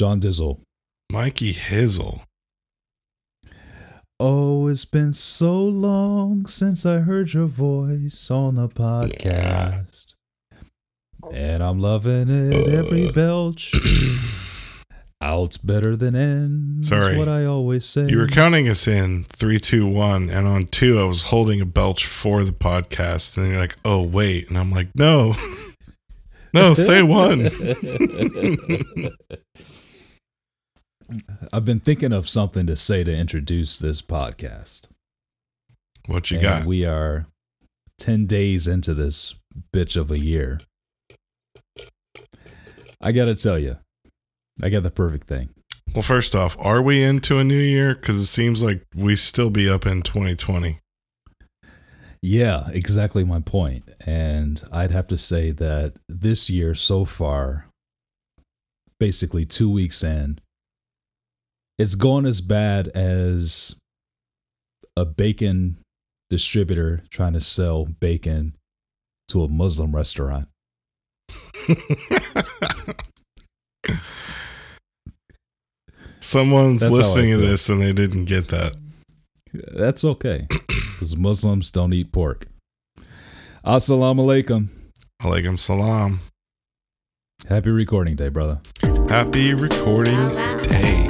Sean Dizzle. Mikey Hizzle. Oh, it's been so long since I heard your voice on the podcast. And I'm loving it every belch. Out's better than in. Sorry. what I always say. You were counting us in three, two, one, and on two, I was holding a belch for the podcast, and you're like, "Oh, wait," and I'm like, "No, no, say one." I've been thinking of something to say to introduce this podcast. What you and got? We are 10 days into this bitch of a year. I got to tell you, I got the perfect thing. Well, first off, are we into a new year? Because it seems like we still be up in 2020. Yeah, exactly my point. And I'd have to say that this year so far, basically two weeks in, it's gone as bad as a bacon distributor trying to sell bacon to a Muslim restaurant. Someone's That's listening to this and they didn't get that. That's okay, because Muslims don't eat pork. Assalamu alaikum. Alaikum salam. Happy recording day, brother. Happy recording day.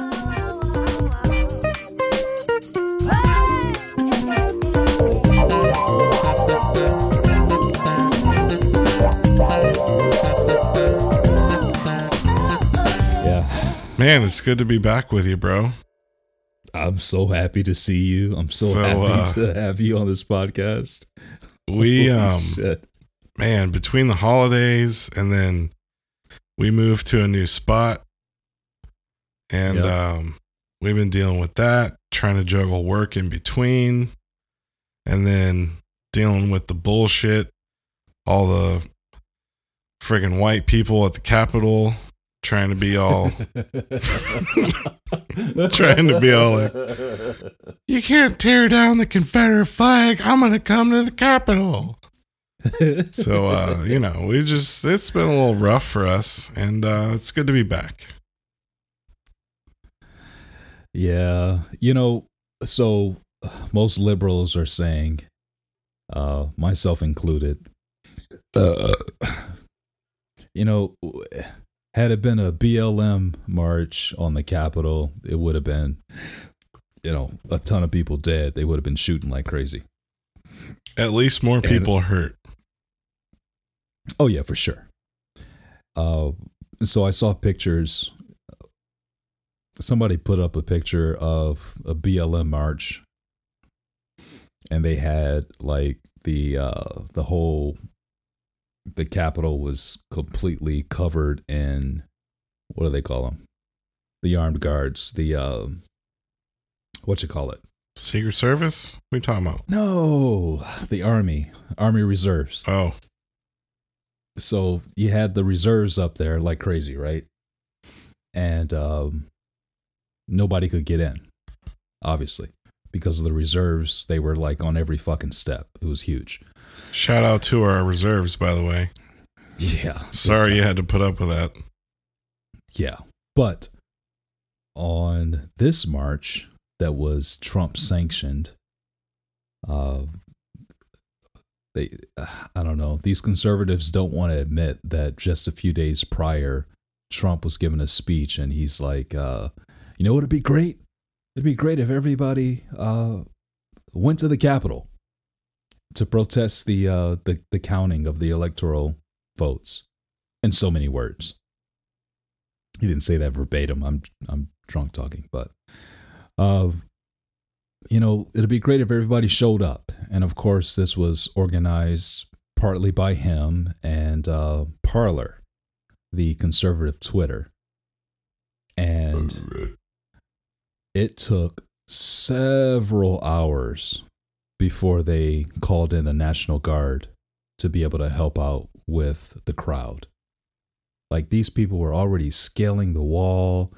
Man, it's good to be back with you, bro. I'm so happy to see you. I'm so, So, happy uh, to have you on this podcast. We um shit. man, between the holidays and then we moved to a new spot. And Yep. um we've been dealing with that, trying to juggle work in between and then dealing with the bullshit, all the friggin' white people at the Capitol trying to be all trying to be all like, you can't tear down the Confederate flag. I'm going to come to the Capitol. So, uh, you know, we just, it's been a little rough for us and uh, it's good to be back. yeah, you know, so most liberals are saying, uh, myself included, uh, you know, had it been a BLM march on the Capitol, it would have been, you know, a ton of people dead. They would have been shooting like crazy. At least more people hurt. Oh yeah, for sure. Uh, so I saw pictures. Somebody put up a picture of a BLM march, and they had like the uh, the whole the Capitol was completely covered in what do they call them? The armed guards. The uh, what you call it? Secret Service? We talking about? No, the army, army reserves. Oh, so you had the reserves up there like crazy, right? And um, nobody could get in, obviously, because of the reserves. They were like on every fucking step. It was huge. Shout out to our reserves, by the way. Yeah. Sorry you had to put up with that. Yeah. But on this march that was Trump sanctioned, uh, they, I don't know, these conservatives don't want to admit that just a few days prior, Trump was giving a speech and he's like, uh, you know, it'd be great. It'd be great if everybody uh, went to the Capitol to protest the, uh, the the counting of the electoral votes. In so many words he didn't say that verbatim. I'm I'm drunk talking, but uh, you know, it'd be great if everybody showed up. And of course, this was organized partly by him and uh, Parler. the conservative Twitter. And it took several hours before they called in the National Guard to be able to help out with the crowd. Like these people were already scaling the wall.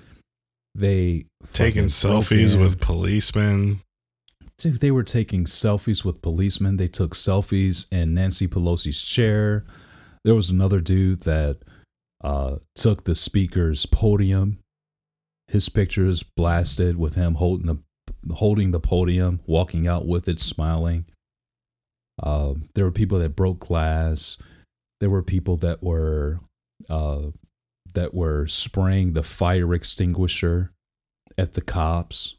They Taking selfies with policemen. Dude, they were taking selfies with policemen. They took selfies in Nancy Pelosi's chair. There was another dude that uh, took the speaker's podium. His picture is blasted with him holding the holding the podium, walking out with it, smiling. Uh, there were people that broke glass. There were people that were uh, that were spraying the fire extinguisher at the cops.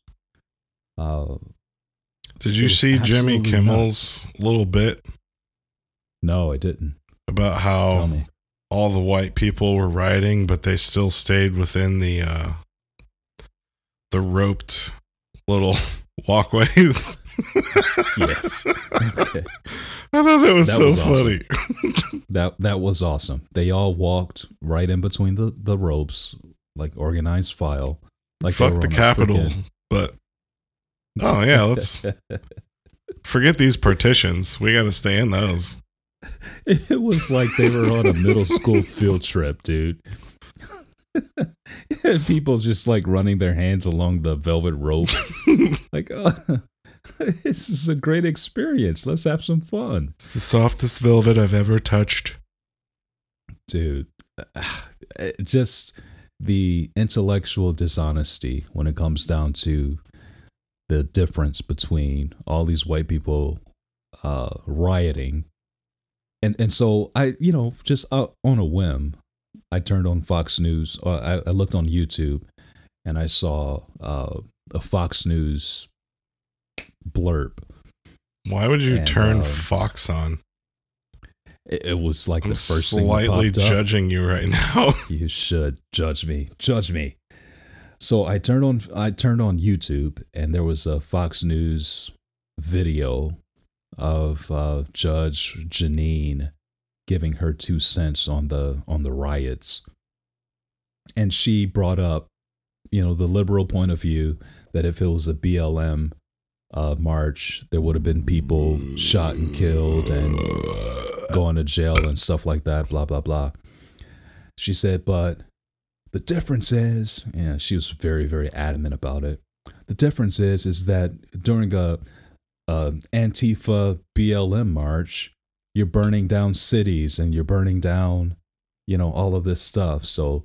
Uh, Did you see Jimmy Kimmel's little bit no, I didn't. about how all the white people were rioting, but they still stayed within the uh, the roped little walkways? Yes. Okay. I thought that was That so was awesome. funny. That that was awesome. They all walked right in between the, the ropes, like organized file. Like Fuck the capital, frickin- but oh yeah, let's forget these partitions. We got to stay in those. it was like they were on a middle school field trip, dude. People just like running their hands along the velvet rope. like, oh, this is a great experience. Let's have some fun. It's the softest velvet I've ever touched. dude just the intellectual dishonesty when it comes down to the difference between all these white people uh rioting and and so i you know just uh, on a whim i turned on fox news uh, I, I looked on youtube and i saw uh a fox news blurb Why would you And, turn um, Fox on? it, it was like I'm the first thing that slightly popped up. judging you right now. You should judge me. Judge me. So I turned on I turned on YouTube and there was a Fox News video of uh, Judge Jeanine giving her two cents on the on the riots. And she brought up, you know, the liberal point of view that if it was a BLM uh, march, there would have been people shot and killed and going to jail and stuff like that, blah, blah, blah. She said, but the difference is, yeah, she was very, very adamant about it. The difference is, is that during a, a Antifa BLM march, you're burning down cities and you're burning down, you know, all of this stuff. So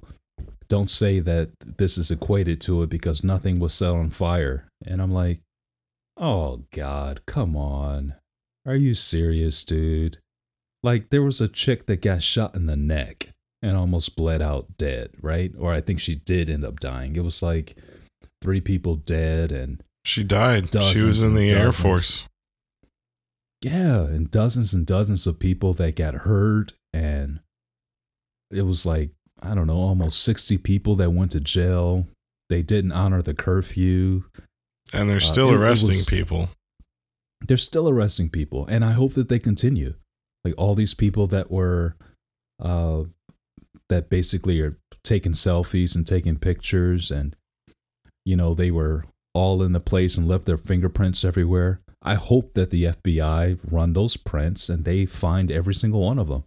don't say that this is equated to it because nothing was set on fire. And I'm like, oh God, come on. Are you serious, dude? Like there was a chick that got shot in the neck and almost bled out dead, right? Or I think she did end up dying. It was like three people dead and She died. she was in the Air. Force. Yeah, and dozens and dozens of people that got hurt and it was like I don't know, almost 60 people that went to jail. They didn't honor the curfew. And they're Uh, still it arresting was- people. they're still arresting people and i hope that they continue like all these people that were uh that basically are taking selfies and taking pictures and you know they were all in the place and left their fingerprints everywhere i hope that the fbi run those prints and they find every single one of them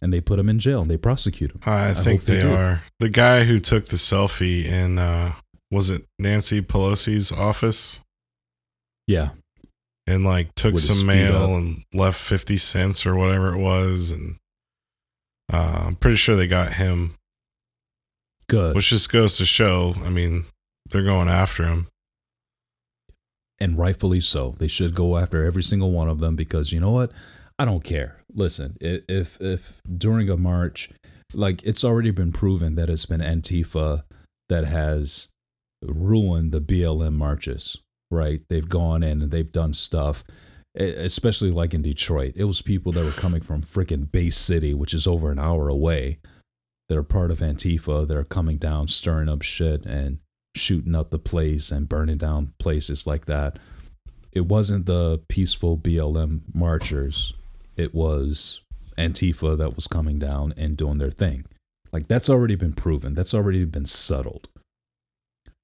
and they put them in jail and they prosecute them I think they they, are. The guy who took the selfie in, uh, was it Nancy Pelosi's office? yeah And like took With some mail and left 50 cents or whatever it was. And uh, I'm pretty sure they got him, good which just goes to show, I mean, they're going after him. And rightfully so. They should go after every single one of them because you know what? I don't care. Listen, if if during a march, like it's already been proven that it's been Antifa that has ruined the BLM marches, right? They've gone in and they've done stuff, especially like in Detroit. It was people that were coming from freaking Bay City, which is over an hour away, that are part of Antifa that are coming down, stirring up shit and shooting up the place and burning down places like that. It wasn't the peaceful BLM marchers. It was Antifa that was coming down and doing their thing. Like that's already been proven. That's already been settled.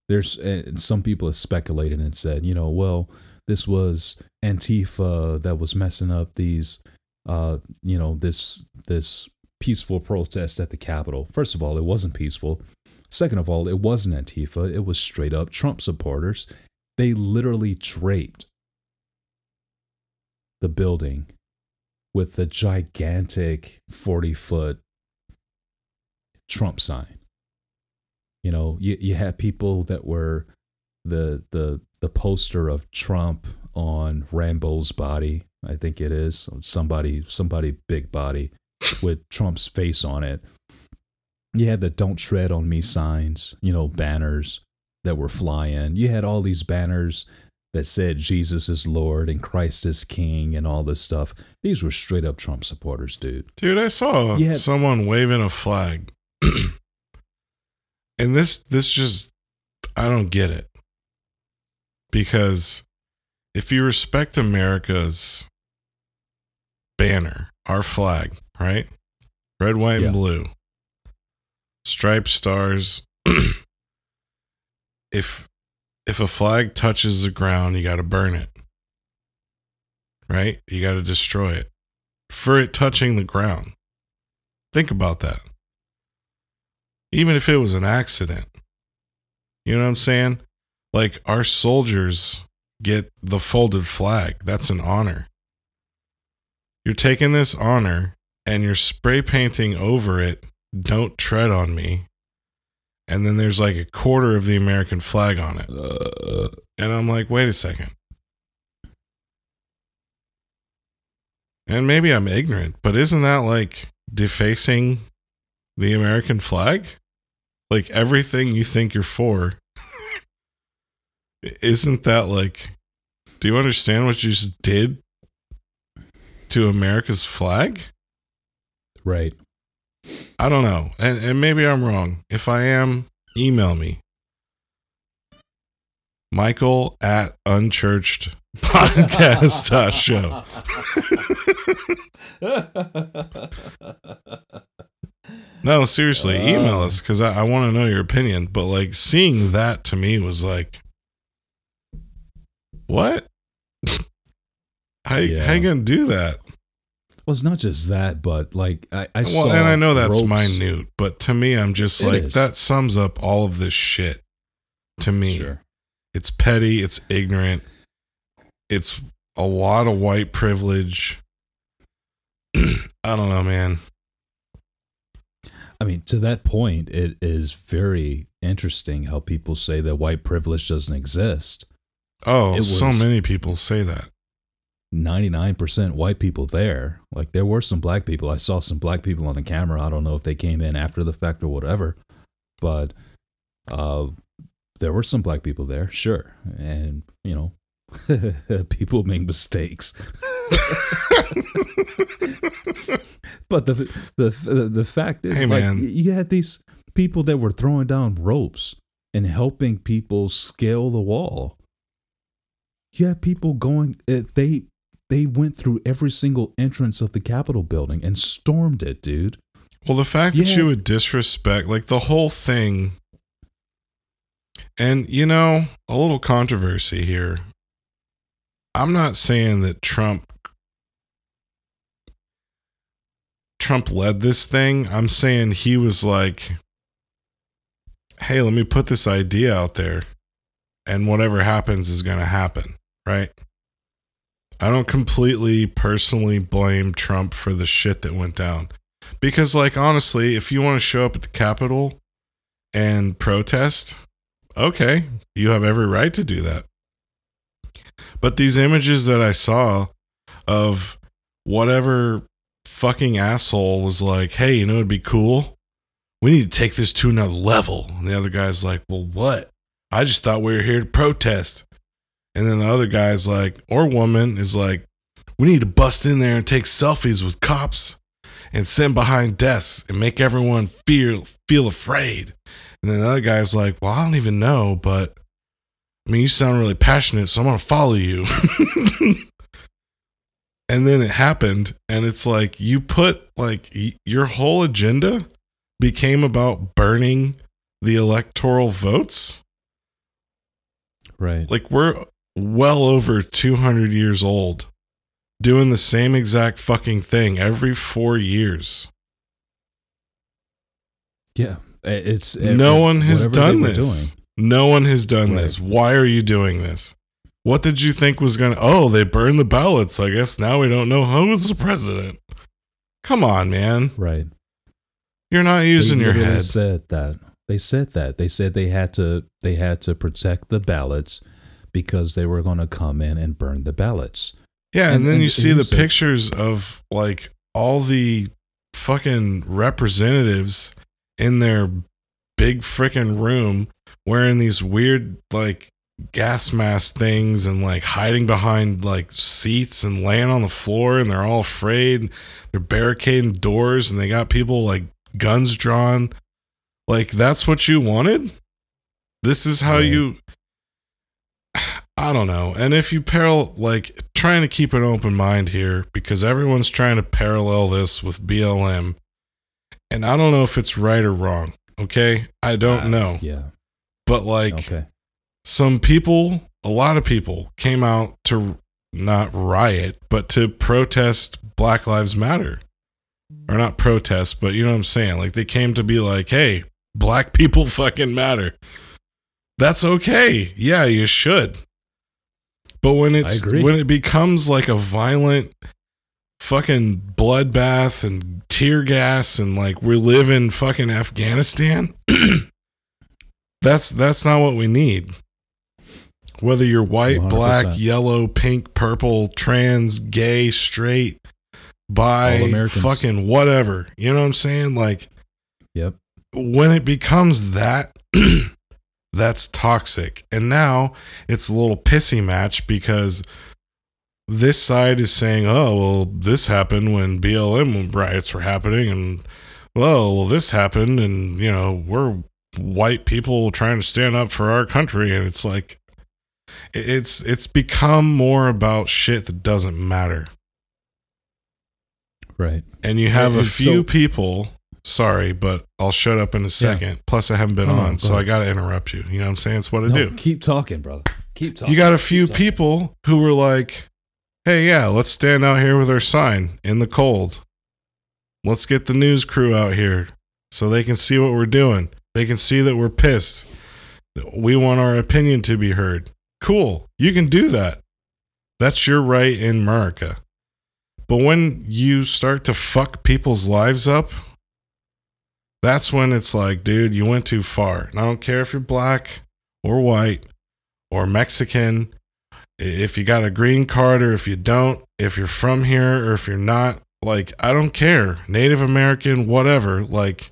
There's and some people have speculated and said, you know, well, this was Antifa that was messing up these, uh, you know, this this peaceful protest at the Capitol. First of all, it wasn't peaceful. Second of all, it wasn't Antifa. It was straight up Trump supporters. They literally draped the building with the gigantic 40 foot Trump sign. You know, you, you had people that were the the the poster of Trump on Rambo's body, I think it is. Somebody somebody big body with Trump's face on it. You had the don't tread on me signs, you know, banners that were flying. You had all these banners that said Jesus is Lord and Christ is King and all this stuff. These were straight up Trump supporters, dude. Dude, I saw Yeah. someone waving a flag. and this this just I don't get it. Because if you respect America's banner, our flag, right? Red, white, Yeah. and blue. Striped stars. if if a flag touches the ground, you got to burn it. Right? You got to destroy it for it touching the ground. Think about that. Even if it was an accident. You know what I'm saying? Like our soldiers get the folded flag. That's an honor. You're taking this honor and you're spray painting over it, don't tread on me. And then there's like a quarter of the American flag on it. And I'm like, wait a second. And maybe I'm ignorant, but isn't that like defacing the American flag? Like everything you think you're for. isn't that like do you understand what you just did to America's flag? Right. I don't know. And and maybe I'm wrong. If I am, email me. Michael at unchurched podcast show. No, seriously, email Uh. us because I, I want to know your opinion. But like seeing that to me was like, what? how, Yeah. how you gonna do that? Well, it's not just that, but like I, I well, saw. and I know that's ropes- minute, but to me, I'm just It like is. that sums up all of this shit. To me, Sure. it's petty, it's ignorant, it's a lot of white privilege. I don't know, man. I mean, to that point, it is very interesting how people say that white privilege doesn't exist. Oh, It so many people say that. 99% white people there. Like, there were some black people. I saw some black people on the camera. I don't know if they came in after the fact or whatever, but uh, there were some black people there, sure. And, you know, people make mistakes. but the, the the the fact is, Hey, like, man. you had these people that were throwing down ropes and helping people scale the wall. You had people going. Uh, they they went through every single entrance of the Capitol building and stormed it, dude. Well, the fact that you would disrespect, like the whole thing, and you know, a little controversy here. I'm not saying that Trump Trump led this thing. I'm saying he was like, "Hey, let me put this idea out there, and whatever happens is going to happen." Right? I don't completely personally blame Trump for the shit that went down. Because, like, honestly, if you want to show up at the Capitol and protest, okay, you have every right to do that. But these images that I saw of whatever fucking asshole was like, hey, you know, it'd be cool. We need to take this to another level. And the other guy's like, well, what? I just thought we were here to protest. And then the other guy's like, or woman is like, we need to bust in there and take selfies with cops and sit behind desks and make everyone feel feel afraid. And then the other guy's like, "Well, I don't even know, but I mean, you sound really passionate, so I'm gonna follow you." and then it happened, and it's like you put like y- your whole agenda became about burning the electoral votes. Right. Like we're well over 200 years old doing the same exact fucking thing every 4 years. yeah. It's no one has done this. doing. No one has done Right. this. Why are you doing this? What did you think was going to Oh, they burned the ballots. I guess now we don't know who was the president. Come on, man. Right. You're not using they your head. said that. They said that. They said they had to they had to protect the ballots because they were going to come in and burn the ballots. Yeah, and, And- then and- you see the said- pictures of like all the fucking representatives in their big freaking room wearing these weird like gas mask things and like hiding behind like seats and laying on the floor and they're all afraid. They're barricading doors and they got people like guns drawn. Like that's what you wanted? This is how Right. you I don't know. And if you parallel, like, trying to keep an open mind here because everyone's trying to parallel this with BLM. And I don't know if it's right or wrong. Okay. I don't Uh, know. Yeah. But, like, okay. some people, a lot of people came out to not riot, but to protest Black Lives Matter. Or not protest, but you know what I'm saying? Like, they came to be like, hey, black people fucking matter. That's okay. Yeah, you should. But when it's when it becomes like a violent fucking bloodbath and tear gas and like we live in fucking Afghanistan, that's that's not what we need. Whether you're white, black, 100%. yellow, pink, purple, trans, gay, straight, bi, fucking whatever. You know what I'm saying? Like Yep. when it becomes that that's toxic. And now it's a little pissy match because this side is saying oh well this happened when blm riots were happening and well well this happened and you know we're white people trying to stand up for our country. And it's like it's it's become more about shit that doesn't matter. Right. and you have a few so- people sorry but i'll shut up in a second. Plus i haven't been no, on so i gotta interrupt you. You know what i'm saying? It's what i No, do. keep talking, brother. Keep talking. you got a few people who were like hey yeah let's stand out here with our sign in the cold. Let's get the news crew out here so they can see what we're doing. They can see that we're pissed. We want our opinion to be heard. Cool. You can do that. That's your right in america. But when you start to fuck people's lives up that's when it's like dude you went too far and i don't care if you're black or white or Mexican, if you got a green card or if you don't, if you're from here or if you're not, like, I don't care. Native American, whatever. Like,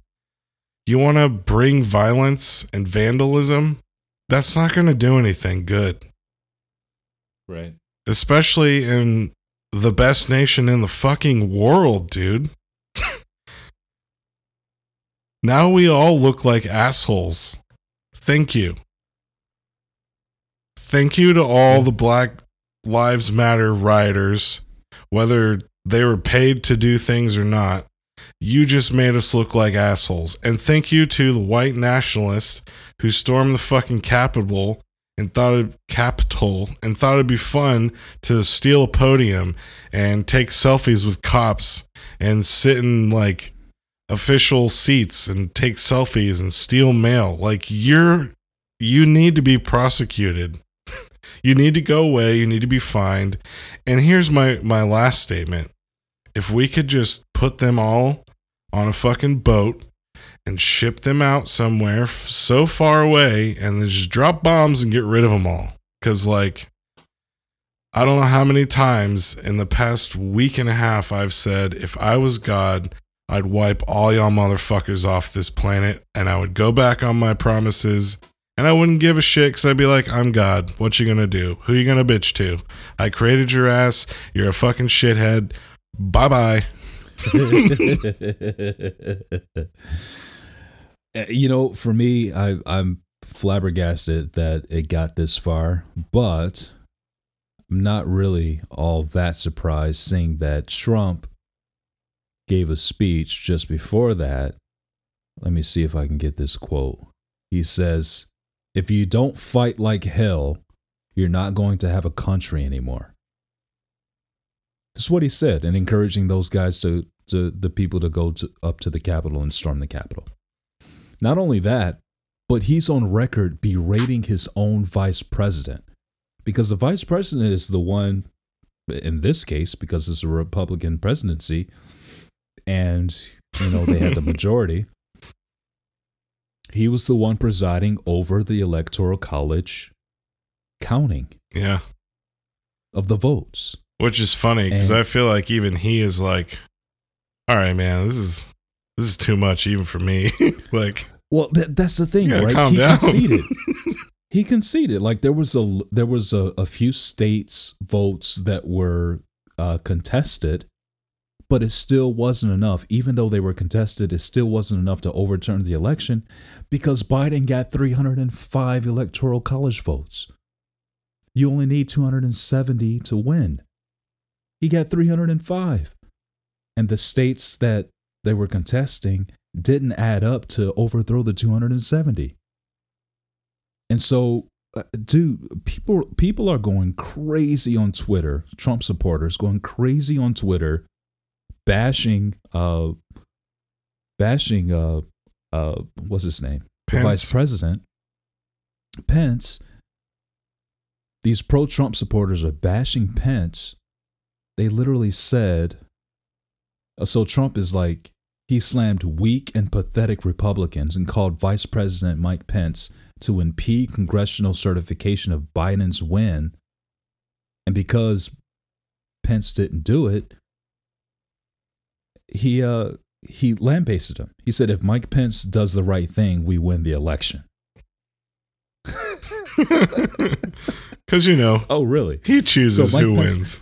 you want to bring violence and vandalism? That's not going to do anything good, Right. especially in the best nation in the fucking world, dude. Now we all look like assholes. Thank you. Thank you to all the Black Lives Matter rioters, whether they were paid to do things or not. You just made us look like assholes. And thank you to the white nationalists who stormed the fucking Capitol and thought it Capitol and thought it'd be fun to steal a podium and take selfies with cops and sit in like official seats and take selfies and steal mail. Like you're you need to be prosecuted. You need to go away, you need to be fined. And here's my my last statement. If we could just put them all on a fucking boat and ship them out somewhere f- so far away and then just drop bombs and get rid of them all. Cuz like I don't know how many times in the past week and a half I've said if I was God, I'd wipe all y'all motherfuckers off this planet and I would go back on my promises and I wouldn't give a shit because I'd be like, I'm God. What you gonna do? Who you gonna bitch to? I created your ass. You're a fucking shithead. Bye bye. Uh, you know, for me, I, I'm flabbergasted that it got this far, but I'm not really all that surprised seeing that Trump gave a speech just before that let me see if I can get this quote. He says, If you don't fight like hell, you're not going to have a country anymore. That's what he said, and encouraging those guys to, to the people to go to, up to the Capitol and storm the Capitol. Not only that, but he's on record berating his own vice president because the vice president is the one, in this case, because it's a Republican presidency, and you know they had the majority. He was the one presiding over the electoral college counting Yeah. of the votes. Which is funny because I feel like even he is like, all right, man, this is this is too much even for me. like, Well, that, that's the thing, right? he down. conceded. he conceded. Like there was a there was a, a few states votes that were uh, contested, but it still wasn't enough. Even though they were contested, it still wasn't enough to overturn the election because Biden got 305 electoral college votes. You only need 270 to win. He got 305. And the states that they were contesting didn't add up to overthrow the 270. And so, uh, dude, people people are going crazy on Twitter. Trump supporters going crazy on Twitter, bashing uh, bashing uh, uh, what's his name, vice president Pence. These pro Trump supporters are bashing Pence. They literally said, uh, so Trump is like, he slammed weak and pathetic Republicans and called Vice President Mike Pence to impede congressional certification of Biden's win. And because Pence didn't do it, he uh he lambasted him. He said if Mike Pence does the right thing, we win the election. because you know Oh, really? he chooses So who Pence- wins.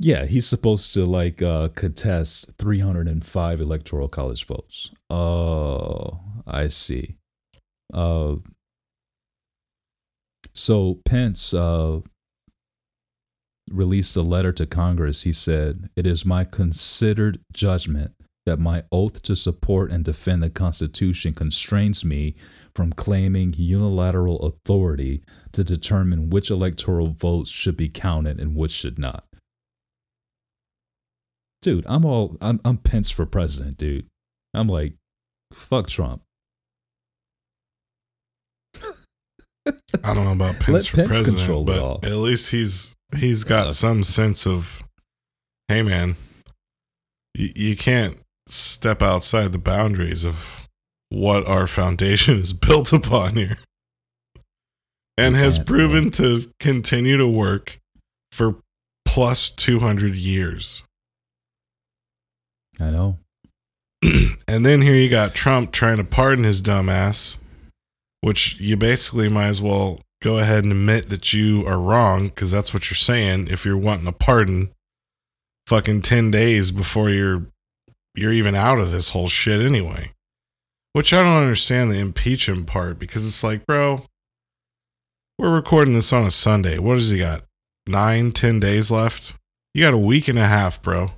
Yeah, he's supposed to like uh contest 305 electoral college votes. Oh, I see. Uh so Pence uh released a letter to Congress. He said, "It is my considered judgment that my oath to support and defend the Constitution constrains me from claiming unilateral authority to determine which electoral votes should be counted and which should not." Dude, I'm all I'm I'm Pence for president, dude. I'm like, fuck Trump. I don't know about Pence Let for Pence president, but at least he's he's got Uh, some sense of, hey man, you, you can't step outside the boundaries of what our foundation is built upon here, and has proven to continue to work for plus two hundred years. I know. and then here you got Trump trying to pardon his dumb ass, which you basically might as well go ahead and admit that you are wrong because that's what you're saying if you're wanting a pardon fucking 10 days before you're you're even out of this whole shit anyway. Which I don't understand the impeachment part because it's like, bro, we're recording this on a Sunday. What does he got? Nine, ten days left? You got a week and a half, bro.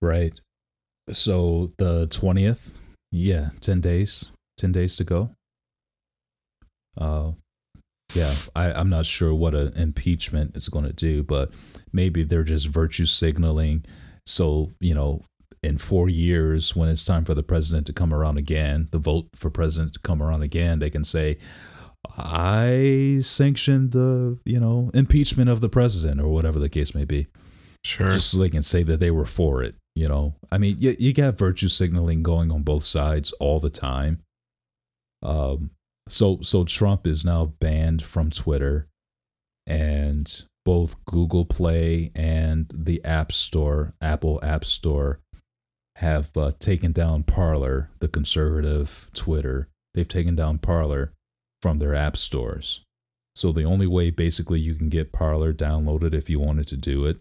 Right. So the twentieth, yeah, ten days. Ten days to go. Uh yeah, I, I'm not sure what an impeachment is going to do, but maybe they're just virtue signaling. So, you know, in four years, when it's time for the president to come around again, the vote for president to come around again, they can say, I sanctioned the, you know, impeachment of the president or whatever the case may be Sure. just so they can say that they were for it. You know, I mean, you, you got virtue signaling going on both sides all the time. Um, so so Trump is now banned from Twitter, and both Google Play and the App Store, Apple App Store, have uh, taken down Parler, the conservative Twitter. They've taken down Parler from their app stores. So the only way, basically, you can get Parler downloaded if you wanted to do it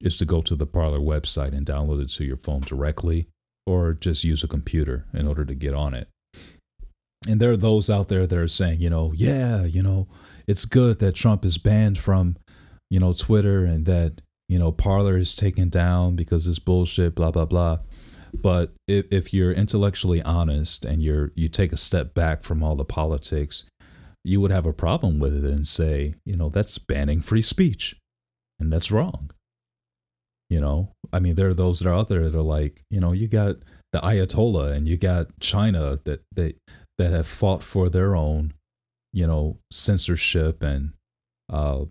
is to go to the Parler website and download it to your phone directly, or just use a computer in order to get on it. And there are those out there that are saying, you know, yeah, you know, it's good that Trump is banned from, you know, Twitter and that, you know, Parler is taken down because it's bullshit, blah, blah, blah. But if, if you're intellectually honest and you're you take a step back from all the politics, you would have a problem with it and say, you know, that's banning free speech, and that's wrong. You know, I mean, there are those that are out there that are like, you know, you got the Ayatollah and you got China that that that have fought for their own, you know, censorship and, uh,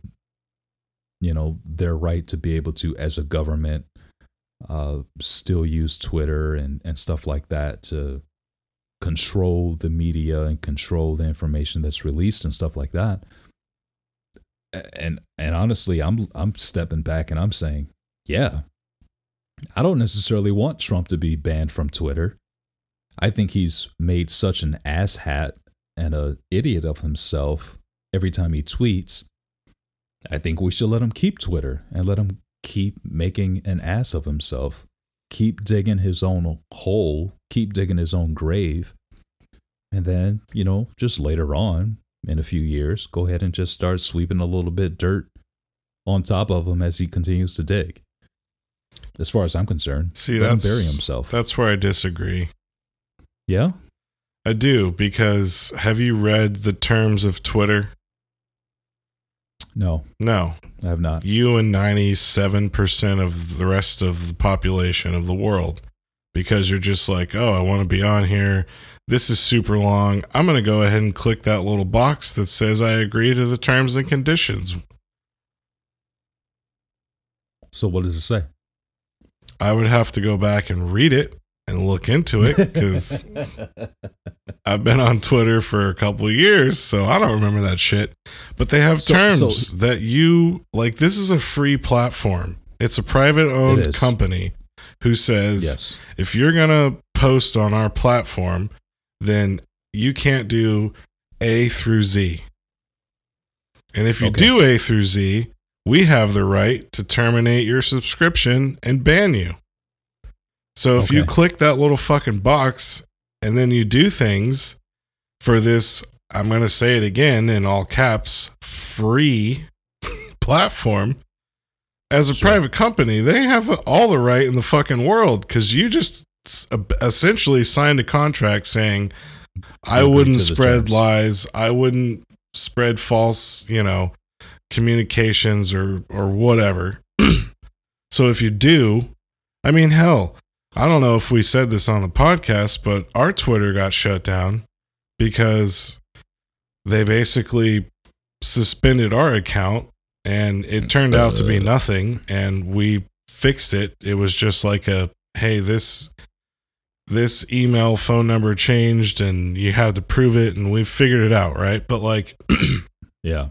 you know, their right to be able to, as a government, uh, still use Twitter and and stuff like that to control the media and control the information that's released and stuff like that. And and honestly, I'm I'm stepping back and I'm saying, yeah, I don't necessarily want Trump to be banned from Twitter. I think he's made such an asshat and a idiot of himself every time he tweets. I think we should let him keep Twitter and let him keep making an ass of himself. Keep digging his own hole, keep digging his own grave. And then, you know, just later on in a few years, go ahead and just start sweeping a little bit dirt on top of him as he continues to dig as far as I'm concerned. See, Let bury himself. That's where I disagree. Yeah. I do because have you read the terms of Twitter? No, No. I have not. You and 97% of the rest of the population of the world because you're just like, "Oh, I want to be on here. This is super long. I'm going to go ahead and click that little box that says I agree to the terms and conditions." So what does it say? I would have to go back and read it and look into it because I've been on Twitter for a couple of years, so I don't remember that shit. But they have So- terms so- that you like. This is a free platform. It's a private owned company who says yes. if you're gonna post on our platform, then you can't do A through Z. And if you Okay. do A through Z, we have the right to terminate your subscription and ban you. So if you click that little fucking box and then you do things for this, I'm going to say it again in all caps, free platform, as a Sure. private company, they have all the right in the fucking world because you just uh, essentially signed a contract saying, I wouldn't spread terms. lies. I wouldn't spread false, you know, communications or or whatever. so if you do, I mean, hell, I don't know if we said this on the podcast, but our Twitter got shut down because they basically suspended our account and it turned out to be uh. nothing and we fixed it. It was just like a hey, this this email phone number changed and you had to prove it and we figured it out, right? But like Yeah.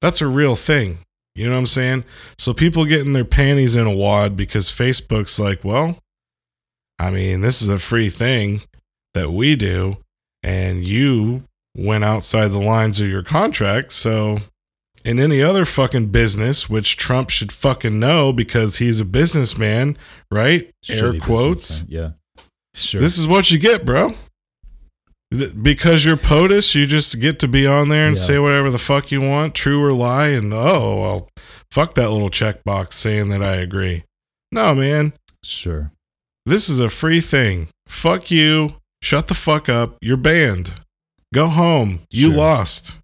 that's a real thing. You know what I'm saying? So people getting their panties in a wad because Facebook's like, well, I mean, this is a free thing that we do, and you went outside the lines of your contract. So, in any other fucking business, which Trump should fucking know because he's a businessman, right? Air quotes. Yeah. Sure. This is what you get, bro. Because you're POTUS, you just get to be on there and Yeah. say whatever the fuck you want, true or lie, and oh, well, fuck that little checkbox saying that I agree. No, man, sure. This is a free thing. Fuck you. Shut the fuck up. You're banned. Go home. You Sure. lost.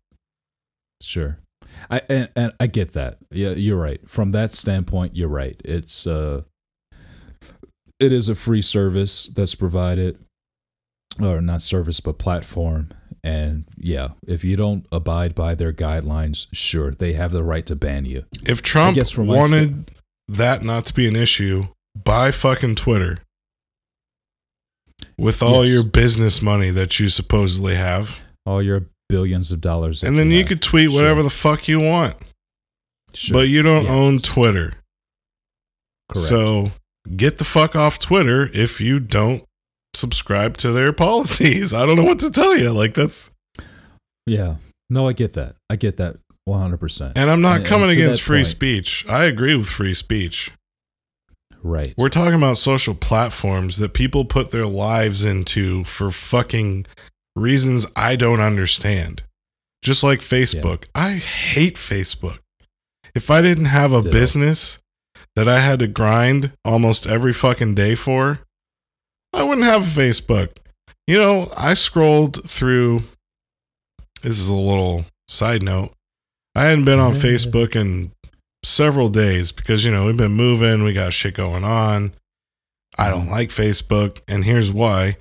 Sure. I and, and I get that. Yeah, you're right. From that standpoint, you're right. It's uh it is a free service that's provided or not service but platform and yeah, if you don't abide by their guidelines, sure, they have the right to ban you. If Trump guess from my wanted that not to be an issue, buy fucking Twitter. With all Yes. your business money that you supposedly have. All your billions of dollars and then you have. could tweet Sure. whatever the fuck you want. Sure. But you don't Yeah. own Twitter. Correct. So get the fuck off Twitter if you don't subscribe to their policies. I don't know what to tell you. Like that's yeah. No, I get that. I get that 100%. and I'm not And- coming and against free point- speech. I agree with free speech. Right. We're talking about social platforms that people put their lives into for fucking reasons I don't understand. Just like Facebook. I hate Facebook. If I didn't have a business that I had to grind almost every fucking day for, I wouldn't have Facebook. You know, I scrolled through. This is a little side note. I hadn't been on Facebook in several days because, you know, we've been moving, we got shit going on. I don't Mm-hmm. like Facebook, and here's why.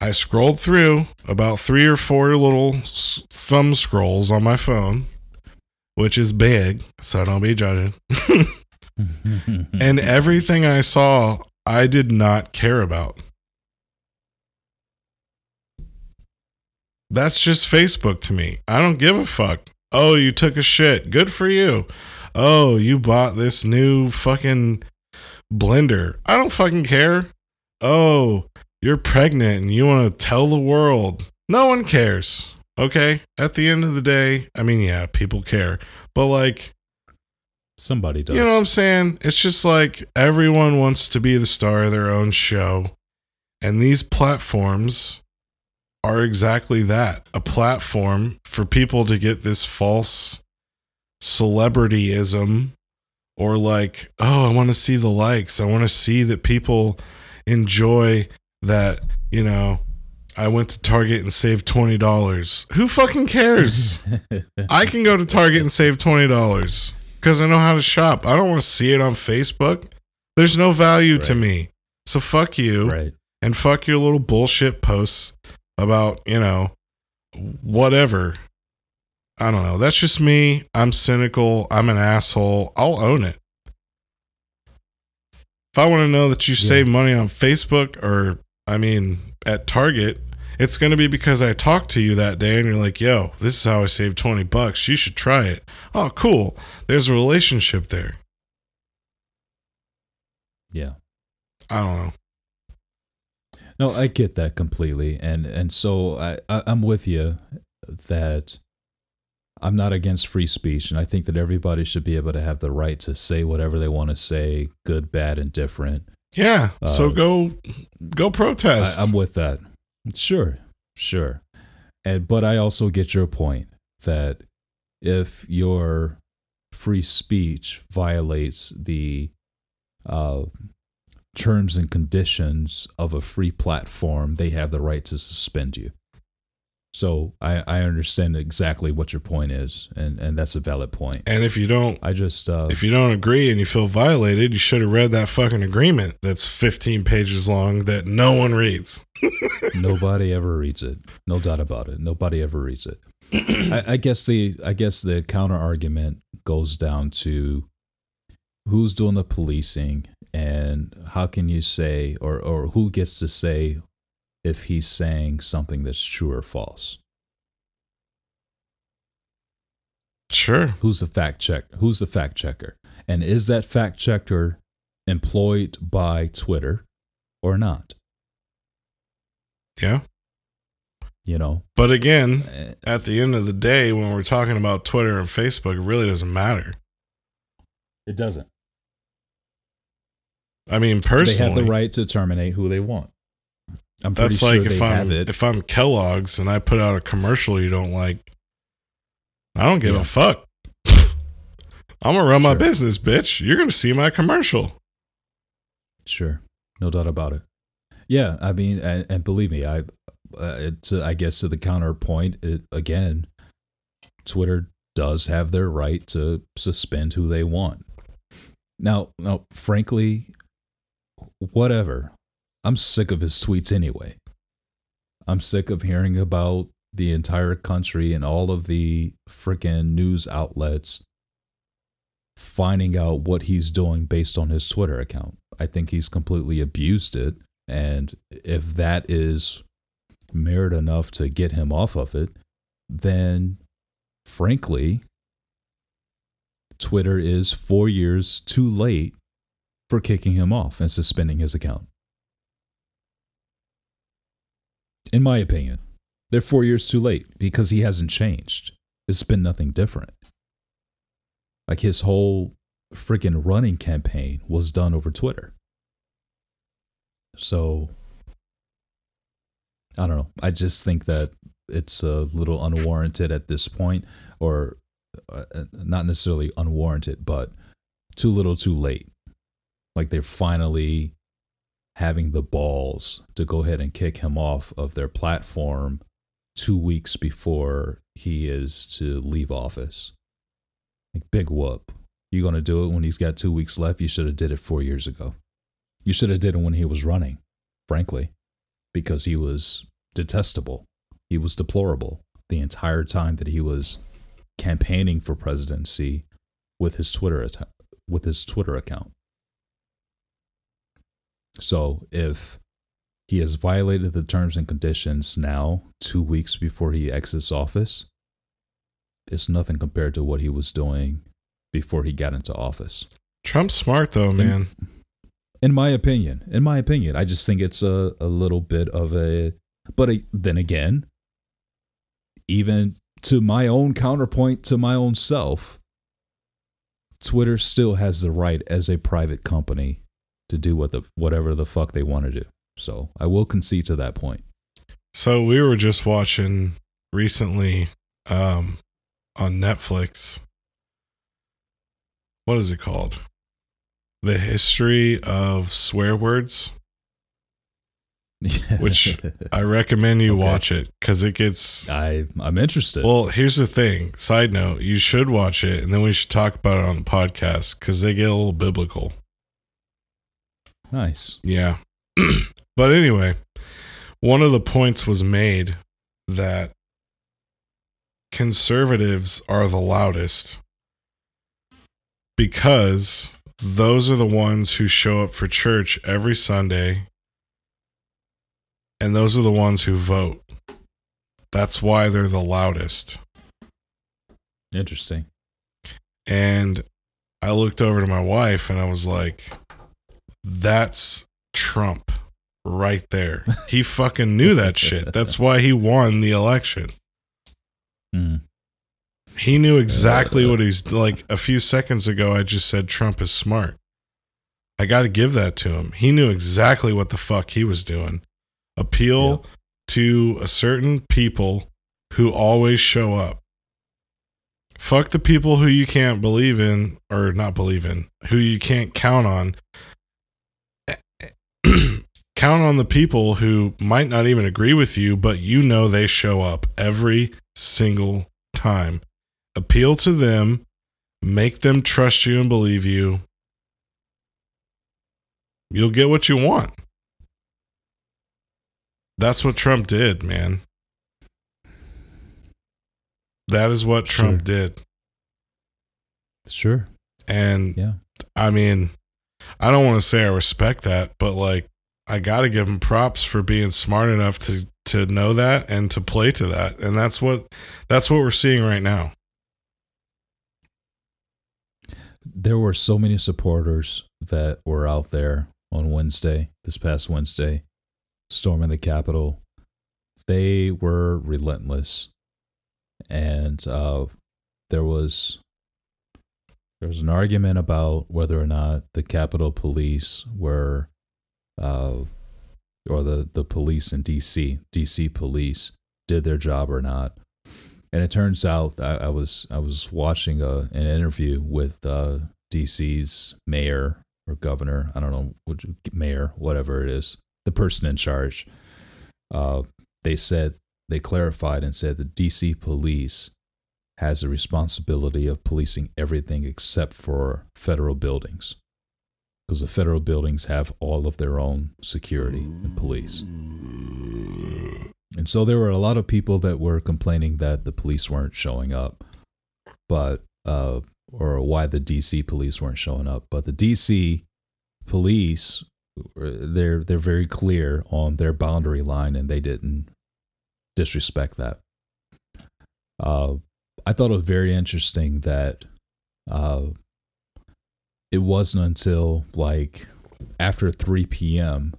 I scrolled through about three or four little thumb scrolls on my phone, which is big, so don't be judging. and everything I saw, I did not care about. That's just Facebook to me. I don't give a fuck. Oh, you took a shit. Good for you. Oh, you bought this new fucking blender. I don't fucking care. Oh, you're pregnant and you want to tell the world. No one cares. Okay? At the end of the day, I mean, yeah, people care. But like, Somebody does. you know what I'm saying? It's just like everyone wants to be the star of their own show. And these platforms are exactly that a platform for people to get this false celebrityism or like, oh, I want to see the likes. I want to see that people enjoy that, you know, I went to Target and saved $20. Who fucking cares? I can go to Target and save twenty dollars because I know how to shop. I don't want to see it on Facebook. There's no value to me. So fuck you right. and fuck your little bullshit posts about you know whatever. I don't know. That's just me. I'm cynical. I'm an asshole. I'll own it. If I want to know that you Yeah. save money on Facebook or I mean at Target, it's going to be because I talked to you that day and you're like, "Yo, this is how I saved 20 bucks. You should try it." Oh, cool. There's a relationship there. Yeah. I don't know. No, I get that completely, and and so I, I I'm with you that I'm not against free speech, and I think that everybody should be able to have the right to say whatever they want to say, good, bad, and different. Yeah. so Uh, go go protest. I, I'm with that. Sure, sure, and but I also get your point that if your free speech violates the uh, terms and conditions of a free platform, they have the right to suspend you. So I, I understand exactly what your point is, and, and that's a valid point. and if you don't I just uh, If you don't agree and you feel violated, you should have read that fucking agreement that's 15 pages long that no one reads. Nobody ever reads it. No doubt about it. Nobody ever reads it. I, I guess the I guess the counter argument goes down to who's doing the policing and how can you say or or who gets to say if he's saying something that's true or false. Sure. Who's the fact check? Who's the fact checker? And is that fact checker employed by Twitter or not? Yeah. You know, But again, Eh, at the end of the day, when we're talking about Twitter and Facebook, it really doesn't matter. it doesn't. I mean, personally, They have the right to terminate who they want. I'm pretty that's sure like they if have I'm it. if I'm Kellogg's and I put out a commercial you don't like, I don't give Yeah. a fuck. I'm gonna run my Sure. business, bitch. You're gonna see my commercial. Sure, no doubt about it. Yeah, I mean, and, and believe me, I, uh, it's, uh, I guess to the counterpoint, it, again, Twitter does have their right to suspend who they want. Now, now, frankly, whatever. I'm sick of his tweets anyway. I'm sick of hearing about the entire country and all of the freaking news outlets finding out what he's doing based on his Twitter account. I think he's completely abused it. And if that is merit enough to get him off of it, then frankly, Twitter is four years too late for kicking him off and suspending his account. In my opinion, they're four years too late because he hasn't changed. It's been nothing different. Like his whole freaking running campaign was done over Twitter. So I don't know. I just think that it's a little unwarranted at this point, or uh, not necessarily unwarranted, but too little too late. Like they're finally having the balls to go ahead and kick him off of their platform two weeks before he is to leave office. Like big whoop. You gonna do it when he's got two weeks left? You should have did it four years ago. You should have did it when he was running, frankly, because he was detestable. He was deplorable the entire time that he was campaigning for presidency with his Twitter with his Twitter account. So if he has violated the terms and conditions now, two weeks before he exits office, it's nothing compared to what he was doing before he got into office. Trump's smart though, man. In my opinion, in my opinion, I just think it's a, a little bit of a, but a, then again, even to my own counterpoint to my own self, Twitter still has the right as a private company to do what the whatever the fuck they want to do. So I will concede to that point. So we were just watching recently um on Netflix. What is it called? The history of swear words. Which I recommend you Okay. watch it because it gets I I'm interested. Well, here's the thing. Side note, you should watch it and then we should talk about it on the podcast because they get a little biblical. Nice. Yeah. but anyway, one of the points was made that conservatives are the loudest because those are the ones who show up for church every Sunday and those are the ones who vote. That's why they're the loudest. Interesting. And I looked over to my wife and I was like, that's Trump right there. He fucking knew that shit. That's why he won the election. Mm. He knew exactly what he's like. A few seconds ago, I just said Trump is smart. I got to give that to him. He knew exactly what the fuck he was doing. Appeal to a certain people who always show up. Fuck the people who you can't believe in or not believe in, who you can't count on. Count on the people who might not even agree with you, but you know they show up every single time. Appeal to them, make them trust you and believe you. You'll get what you want. That's what Trump did, man. That is what Trump Sure. did. Sure. And Yeah. I mean, I don't want to say I respect that, but like I got to give him props for being smart enough to to know that and to play to that. And that's what that's what we're seeing right now. there were so many supporters that were out there on Wednesday, this past Wednesday, storming the Capitol. They were relentless, and uh, there was there was an argument about whether or not the Capitol Police were, uh, or the the police in D.C. D.C. police did their job or not. And it turns out I, I was I was watching a, an interview with uh, DC's mayor or governor. I don't know what mayor, whatever it is, the person in charge. Uh, they said they clarified and said the DC police has a responsibility of policing everything except for federal buildings, because the federal buildings have all of their own security and police. And so there were a lot of people that were complaining that the police weren't showing up, but uh, or why the DC police weren't showing up. But the DC police, uh, they're they're very clear on their boundary line, and they didn't disrespect that. Uh, I thought it was very interesting that uh, it wasn't until like after 3 p.m.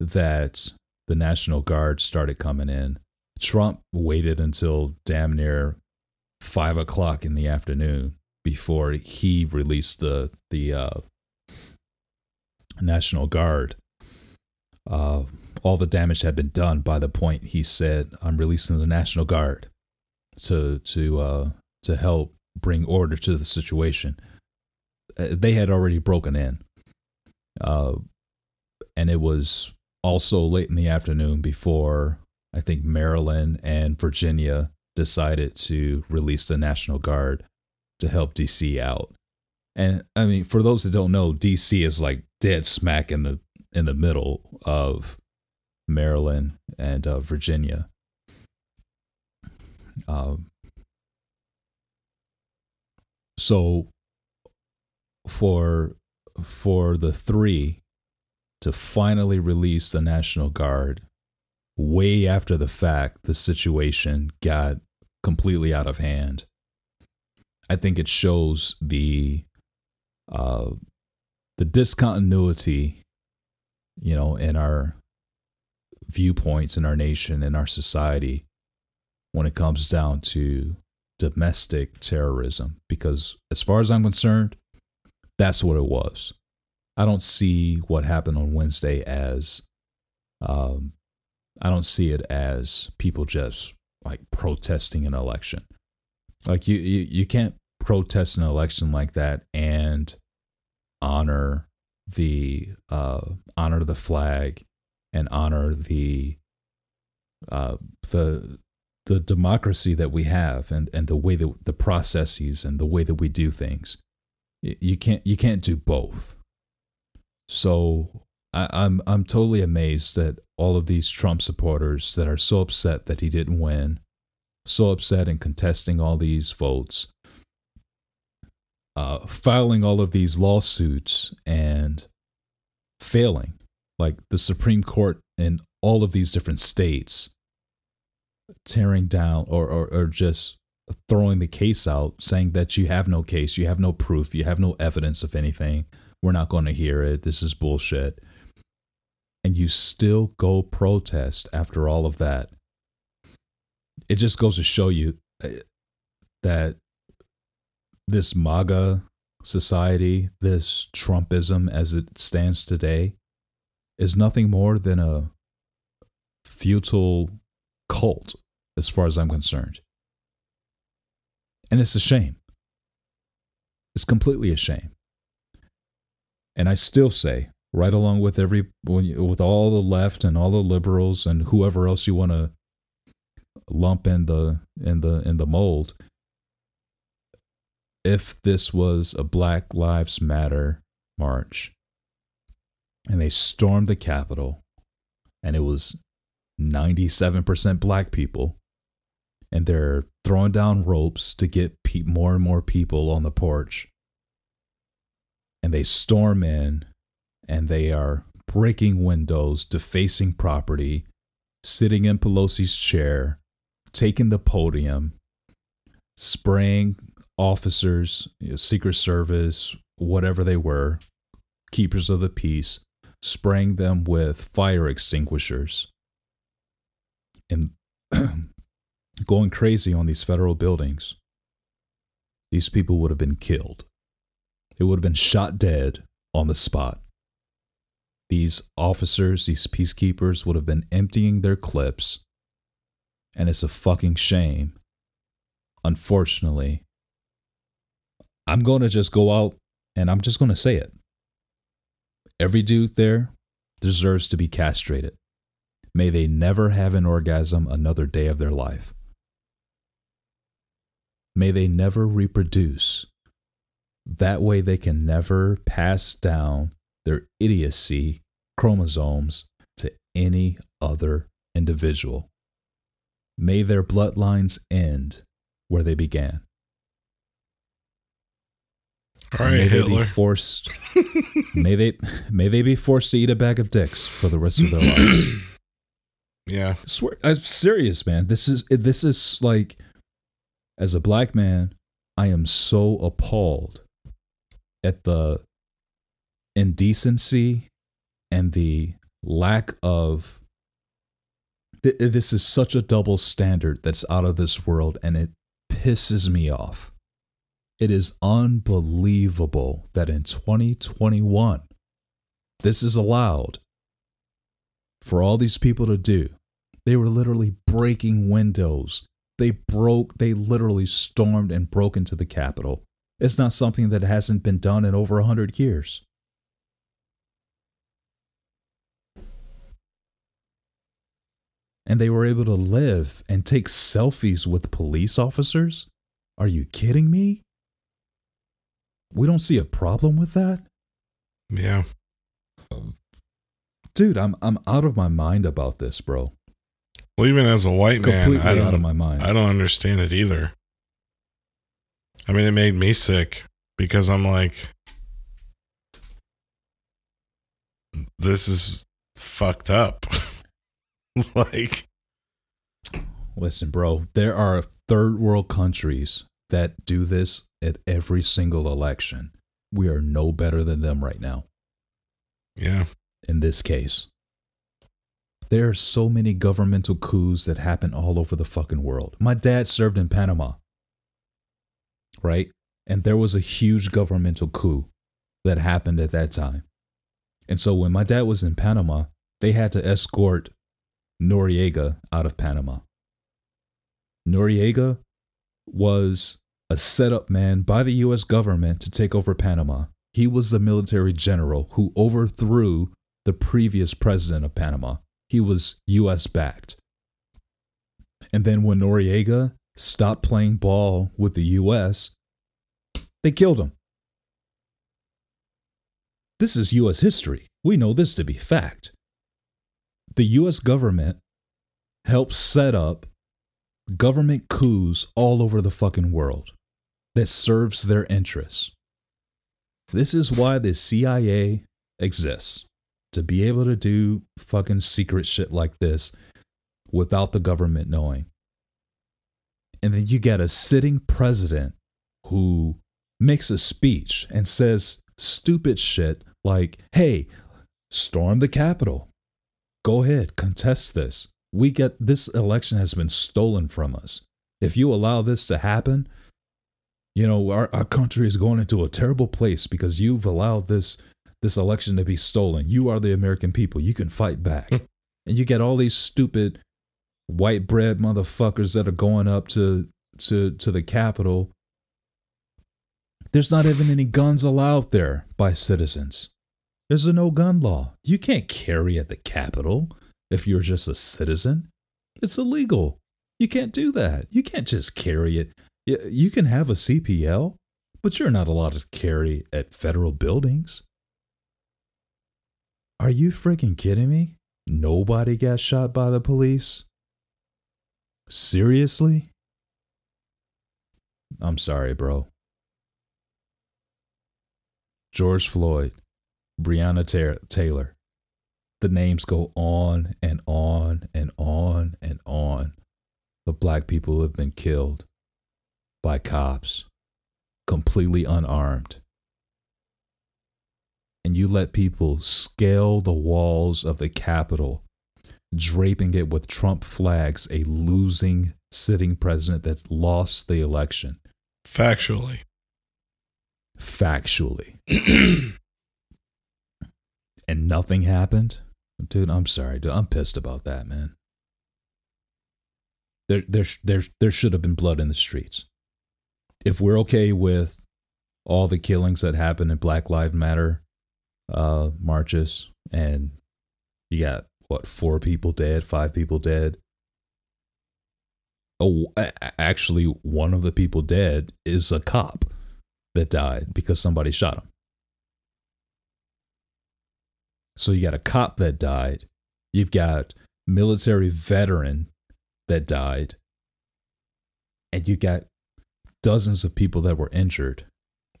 that the National Guard started coming in. Trump waited until damn near five o'clock in the afternoon before he released the the uh, National Guard. Uh, all the damage had been done by the point he said, "I'm releasing the National Guard to to uh, to help bring order to the situation." Uh, They had already broken in. Uh, and it was also late in the afternoon before I think Maryland and Virginia decided to release the National Guard to help DC out. And I mean, for those that don't know, DC is like dead smack in the in the middle of Maryland and uh, Virginia. Um, so for for the three to finally release the National Guard way after the fact, the situation got completely out of hand. I think it shows the uh, the discontinuity, you know, in our viewpoints in our nation in our society when it comes down to domestic terrorism. Because as far as I'm concerned, that's what it was. I don't see what happened on Wednesday as, um, I don't see it as people just like protesting an election. Like you, you, you can't protest an election like that and honor the uh, honor the flag and honor the uh, the the democracy that we have and, and the way that the processes and the way that we do things. You can't you can't do both. So I, I'm I'm totally amazed that all of these Trump supporters that are so upset that he didn't win, so upset and contesting all these votes, uh, filing all of these lawsuits and failing, like the Supreme Court in all of these different states tearing down or, or, or just throwing the case out, saying that you have no case, you have no proof, you have no evidence of anything. We're not going to hear it. This is bullshit. And you still go protest after all of that. It just goes to show you uh, that this MAGA society, this Trumpism as it stands today, is nothing more than a futile cult, as far as I'm concerned. And it's a shame. It's completely a shame. And I still say, right along with every with all the left and all the liberals and whoever else you want to lump in the in the in the mold, if this was a Black Lives Matter march and they stormed the Capitol and it was 97% black people and they're throwing down ropes to get pe- more and more people on the porch. And they storm in and they are breaking windows defacing property sitting in pelosi's chair taking the podium spraying officers you know, secret service whatever they were keepers of the peace spraying them with fire extinguishers. And going crazy on these federal buildings, these people would have been killed. They would have been shot dead on the spot. These officers, these peacekeepers would have been emptying their clips. And it's a fucking shame. Unfortunately, I'm going to just go out and I'm just going to say it. Every dude there deserves to be castrated. May they never have an orgasm another day of their life. May they never reproduce. That way, they can never pass down their idiocy chromosomes to any other individual. May their bloodlines end where they began. All right, may they be forced. may they may they be forced to eat a bag of dicks for the rest of their lives. Yeah. I swear, I'm serious, man. This is this is like, as a black man, I am so appalled at the indecency and the lack of. th- This is such a double standard that's out of this world, and it pisses me off. It is unbelievable that in 2021, this is allowed for all these people to do. They were literally breaking windows. They broke, they literally stormed and broke into the Capitol. It's not something that hasn't been done in over 100 years. And they were able to live and take selfies with police officers? Are you kidding me? We don't see a problem with that? Yeah. Dude, I'm I'm out of my mind about this, bro. Well, even as a white man, I don't, out of my mind. I don't understand it either. I mean, it made me sick because I'm like, this is fucked up. like, Listen, bro, there are third world countries that do this at every single election. We are no better than them right now yeah, in this case. There are so many governmental coups that happen all over the fucking world. My dad served in Panama, right? And there was a huge governmental coup that happened at that time. And so when my dad was in Panama, they had to escort Noriega out of Panama. Noriega was a setup man by the US government to take over Panama. He was the military general who overthrew the previous president of Panama. He was US backed. And then when Noriega stopped playing ball with the US, they killed him. This is US history. We know this to be fact. The US government helped set up government coups all over the fucking world that serves their interests. This is why the CIA exists to be able to do fucking secret shit like this without the government knowing. And then you get a sitting president who makes a speech and says stupid shit like, hey, storm the Capitol. Go ahead, contest this. We get this election has been stolen from us. If you allow this to happen, you know, our, our country is going into a terrible place because you've allowed this this election to be stolen. You are the American people. You can fight back. Hmm. and you get all these stupid white bread motherfuckers that are going up to to to the Capitol. There's not even any guns allowed there by citizens. There's a no gun law. You can't carry at the Capitol if you're just a citizen. It's illegal. You can't do that. You can't just carry it. You can have a CPL, but you're not allowed to carry at federal buildings. Are you freaking kidding me? Nobody got shot by the police? Seriously? I'm sorry, bro. George Floyd, Breonna Ta- Taylor. The names go on and on and on and on. The black people who have been killed by cops, completely unarmed. And you let people scale the walls of the Capitol, draping it with Trump flags, a losing sitting president that lost the election, factually. factually. and nothing happened. Dude, I'm sorry. Dude, I'm pissed about that, man. There, there, there, there should have been blood in the streets. If we're okay with all the killings that happened in Black Lives Matter uh, marches, and you got what four people dead, five people dead. Oh, actually, one of the people dead is a cop that died because somebody shot him. So you got a cop that died. You've got military veteran that died. And you got dozens of people that were injured.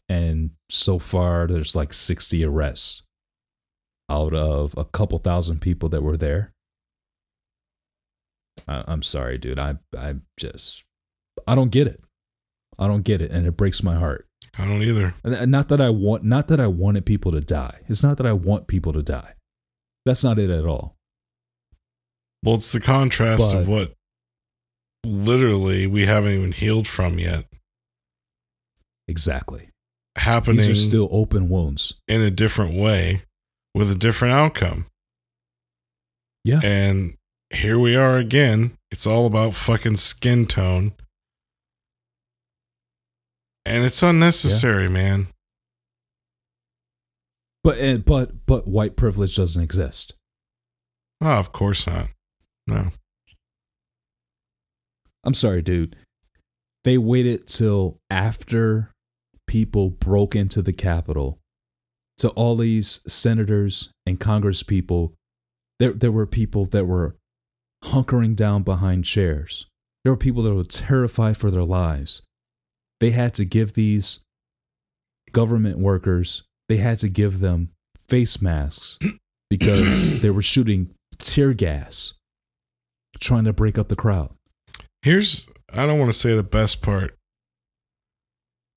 And so far there's like 60 arrests out of a couple thousand people that were there. I, I'm sorry, dude. I I just I don't get it. I don't get it, and it breaks my heart. I don't either. And- not that I want not that I wanted people to die. It's not that I want people to die. That's not it at all. Well, it's the contrast of what literally we haven't even healed from yet Exactly. Happening These are still open wounds. in a different way with a different outcome. Yeah. And here we are again. It's all about fucking skin tone. And it's unnecessary, man. But and, but but white privilege doesn't exist. Oh, of course not. No. I'm sorry, dude. They waited till after people broke into the Capitol. To all these senators and Congress people, there there were people that were hunkering down behind chairs. There were people that were terrified for their lives. They had to give these government workers, they had to give them face masks because they were shooting tear gas trying to break up the crowd. Here's I don't want to say the best part,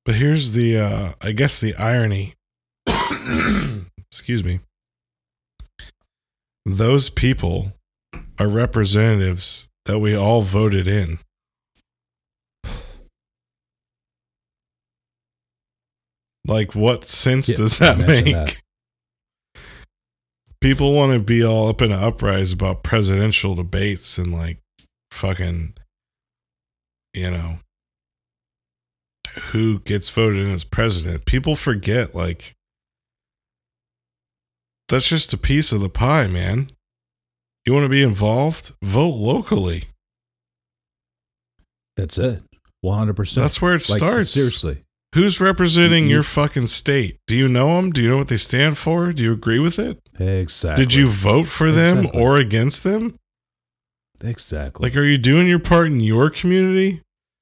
but here's the uh I guess the irony. Excuse me. Those people are representatives that we all voted in. Like what sense Yeah, does that make? that. People want to be all up in an uprise about presidential debates and like fucking you know who gets voted in as president. People forget like that's just a piece of the pie, man. You want to be involved? Vote locally. That's it. 100%. That's where it like, starts. Seriously. Who's representing You- your fucking state? Do you know them? Do you know what they stand for? Do you agree with it? Exactly. Did you vote for them Exactly. or against them? Exactly. Like, are you doing your part in your community?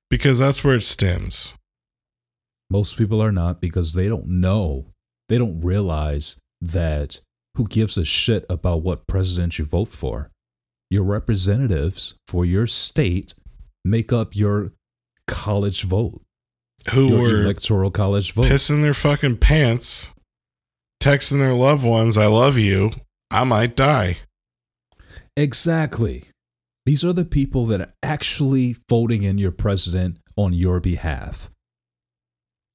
Because that's where it stems. Most people are not because they don't know. They don't realize that who gives a shit about what president you vote for? Your representatives for your state make up your college vote, Who your were electoral college vote. pissing their fucking pants, texting their loved ones, I love you. I might die. Exactly. These are the people that are actually voting in your president on your behalf.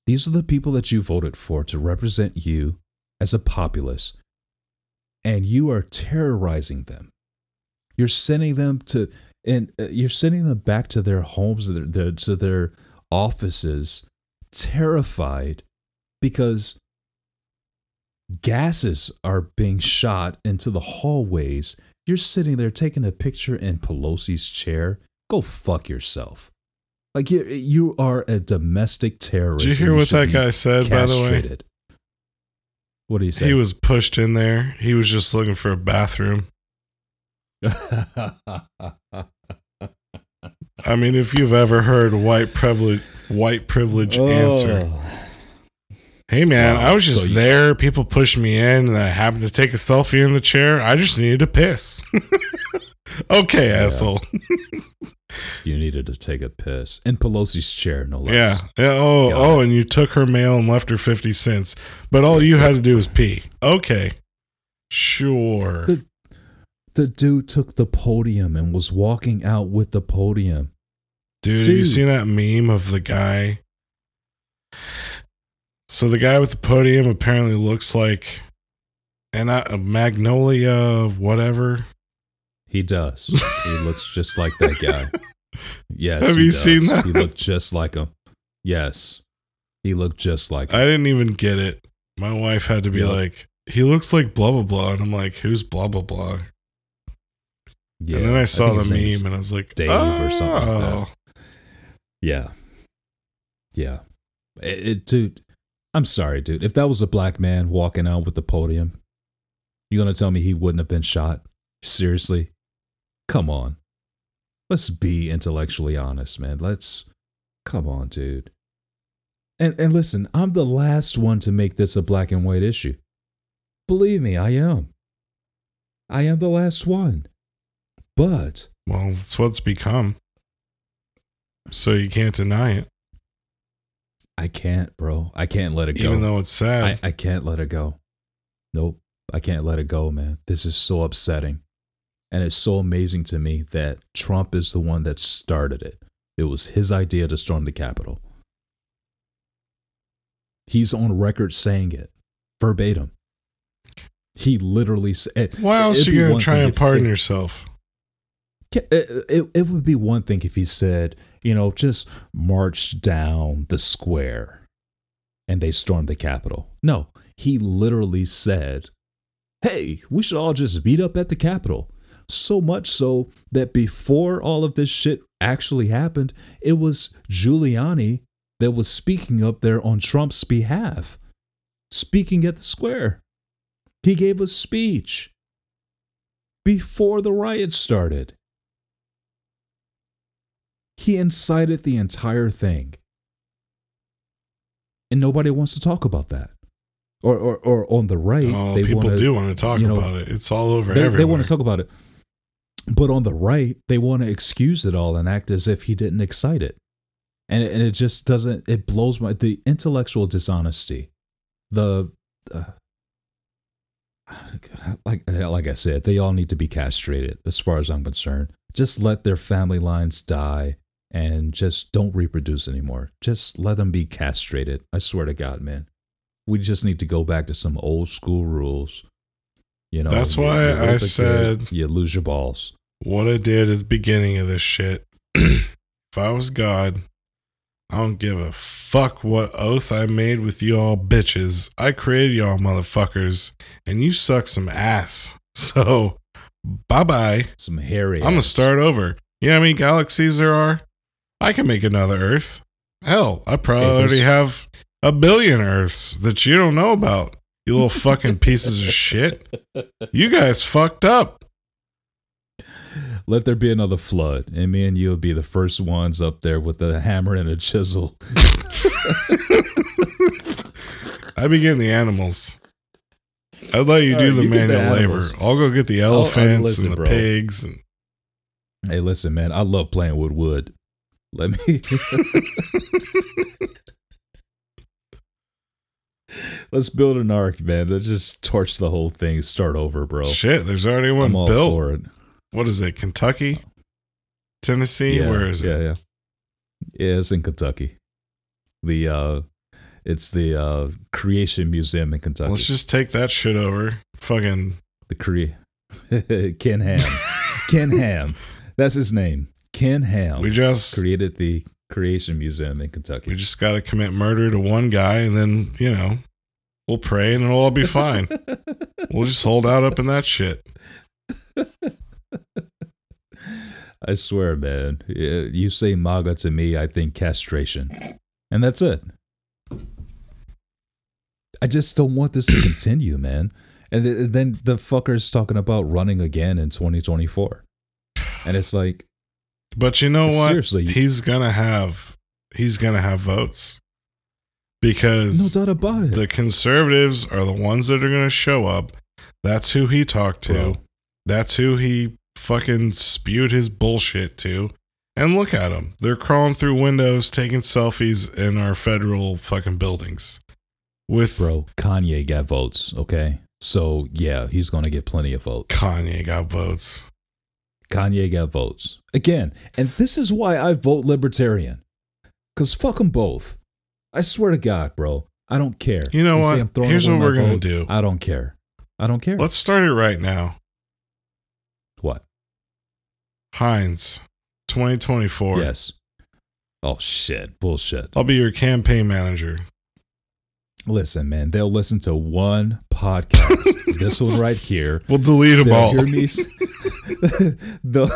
These are the people that you voted for to represent you as a populace. And you are terrorizing them. You're sending them to and uh, you're sending them back to their homes to their, their- to their offices terrified because gases are being shot into the hallways you're sitting there taking a picture in Pelosi's chair. Go fuck yourself. Like you, you are a domestic terrorist. Did you hear and what that guy said, by the way? What do you say? He was pushed in there. He was just looking for a bathroom. I mean, if you've ever heard white privilege, white privilege oh. answer, hey man, Oh. Wow, I was just so you- there. People pushed me in, and I happened to take a selfie in the chair. I just needed to piss. okay, Yeah. asshole. You needed to take a piss in Pelosi's chair, no less. yeah. Oh, Got oh, and you took her mail and left her fifty cents, but all you had to do was pee. Okay, sure. The- The dude took the podium and was walking out with the podium. Dude, have you Dude. seen that meme of the guy? So the guy with the podium apparently looks like an uh, a magnolia, whatever. He does. he looks just like that guy. Yes. Have you does. seen that? He looked just like him. Yes. He looked just like I didn't even get it. My wife had to be Yep. like, "He looks like blah blah blah," and I'm like, "Who's blah blah blah?" Yeah. and then I saw think the his name is meme, and I was like, Dave or something like that. "Oh." Yeah. Yeah. It, it- dude, I'm sorry, dude. If that was a black man walking out with the podium, you're gonna tell me he wouldn't have been shot? Seriously? Come on. Let's be intellectually honest, man. Let's come on, dude. And and listen, I'm the last one to make this a black and white issue. Believe me, I am. I am the last one. But Well, that's what it's become. So you can't deny it, I can't, bro. I can't let it go. even though it's sad. I, I can't let it go. Nope. I can't let it go, man. This is so upsetting. And it's so amazing to me that Trump is the one that started it. It was his idea to storm the Capitol. He's on record saying it verbatim. He literally said, Why else are you gonna try and pardon yourself? It, it, it would be one thing if he said, you know, just march down the square and they stormed the Capitol. No, he literally said, hey, we should all just meet up at the Capitol. So much so that before all of this shit actually happened. It was Giuliani that was speaking up there on Trump's behalf, speaking at the square. He gave a speech before the riot started. He incited the entire thing. And nobody wants to talk about that. Or, or, or on the right, Oh, people wanna, do want to talk you know, about it. It's all over they, everywhere. they want to talk about it. But on the right, they want to excuse it all and act as if he didn't excite it. And it, and it just doesn't, it blows my, the intellectual dishonesty, the, uh, like, like I said, they all need to be castrated as far as I'm concerned. Just let their family lines die and just don't reproduce anymore. Just let them be castrated. I swear to God, man. We just need to go back to some old school rules. You know, That's you- why you I a kid, said- you lose your balls. What I did at the beginning of this shit. if I was God, I don't give a fuck what oath I made with y'all bitches. I created y'all motherfuckers, and you suck some ass. So, bye bye. Some hairy. I'm gonna start over. You know how many galaxies there are? I can make another Earth. Hell, I probably Hey, already have a billion Earths that you don't know about. You little fucking pieces of shit. You guys fucked up. Let there be another flood, and me and you will be the first ones up there with a hammer and a chisel. I be getting the animals. I'd let you All do right, the you get the manual labor. animals. I'll go get the I'll- I'll elephants listen, and the bro. pigs and Hey, listen, man, I love playing with wood. Let me. Let's build an ark, man. Let's just torch the whole thing. Start over, bro. shit. There's already one I'm all built. for it. What is it? Kentucky, Tennessee? yeah, Where is yeah, it? Yeah, yeah. It's in Kentucky. The uh, it's the uh Creation Museum in Kentucky. Let's just take that shit over. Fucking the cre Ken Ham. Ken Ham. That's his name. Ken Ham we just created the Creation Museum in Kentucky. we just got to commit murder to one guy, and then you know we'll pray and it'll all be fine. we'll just hold out up in that shit. I swear, man. You say MAGA to me, I think castration. And that's it. I just don't want this to continue, man. And th- then the fucker's talking about running again in 2024. And it's like, But you know what? Seriously. he's gonna have he's gonna have votes because no doubt about it. the conservatives are the ones that are gonna show up. That's who he talked to. Bro. That's who he fucking spewed his bullshit to. And look at them. They're crawling through windows, taking selfies in our federal fucking buildings. With Bro, Kanye got votes, okay? So, yeah, he's going to get plenty of votes. Kanye got votes. Kanye got votes. Again, and this is why I vote libertarian. Because fuck them both. I swear to God, bro. I don't care. You know say what? I'm throwing Here's what we're gonna do. I don't care. I don't care. Let's start it right now. Heinz, 2024. Yes. Oh, shit. Bullshit. I'll be your campaign manager. Listen, man, they'll listen to one podcast. this one right here. We'll delete them They'll all. hear me. they'll,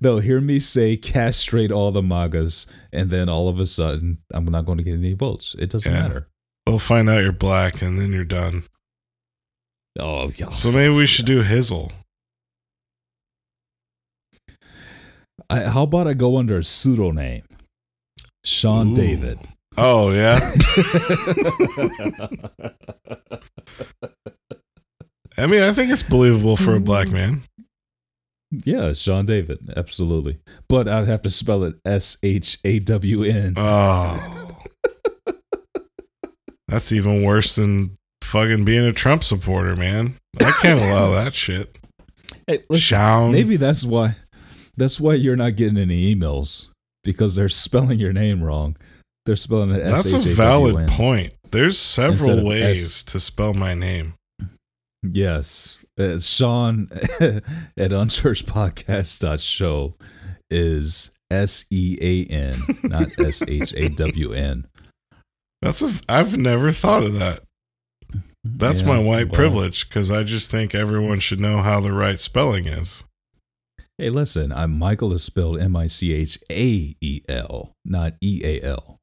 they'll hear me say castrate all the MAGAs, and then all of a sudden, I'm not going to get any votes. It doesn't Yeah. matter. They'll find out you're black and then you're done. Oh, yeah. So maybe we should do Hizzle. I, how about I go under a pseudonym? Sean Ooh. David. Oh, yeah. I mean, I think it's believable for a black man. yeah, Sean David. Absolutely. But I'd have to spell it S H A W N. Oh. That's even worse than fucking being a Trump supporter, man. I can't allow that shit. Hey, Sean. maybe that's why that's why you're not getting any emails because they're spelling your name wrong. They're spelling it That's A valid point. There's several ways S. to spell my name. Yes. Uh, Sean at unchurchpodcast.show is S E A N, not S H A W N. That's a I've never thought of that. That's Yeah, my white well, privilege because I just think everyone should know how the right spelling is. Hey, listen, I'm Michael is spelled M I C H A E L, not E A L.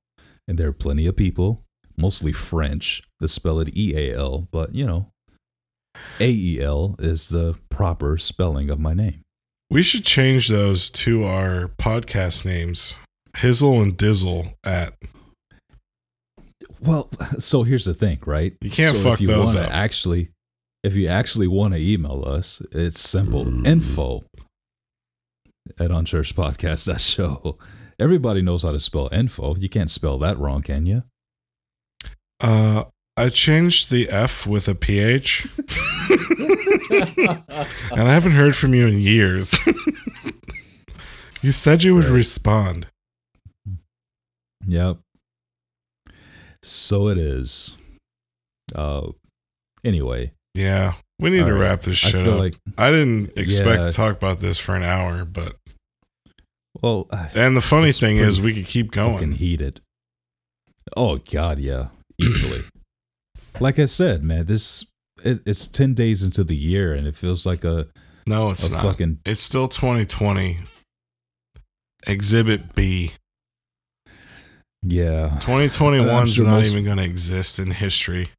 And there are plenty of people, mostly French, that spell it E A L, but you know, A E L is the proper spelling of my name. We should change those to our podcast names. Hizzle and Dizzle at Well, so here's the thing, right? You can't so fuck if you those wanna up. Actually, if you actually want to email us, it's simple Mm. info at unchurchpodcast.show. Everybody knows how to spell info. You can't spell that wrong, can you? uh I changed the F with a PH. and I haven't heard from you in years. you said you would Right. respond. Yep. So it is. Uh, anyway, Yeah. We need All to right. wrap this I shit feel up. like, I didn't expect Yeah. to talk about this for an hour, but well, uh, and the funny thing is we could keep going. fucking going. heated. Oh God, yeah, easily. like I said, man, this it, it's ten days into the year, and it feels like a, No, it's a not. fucking It's still 2020. Exhibit B. yeah. 2021 is not most- even going to exist in history.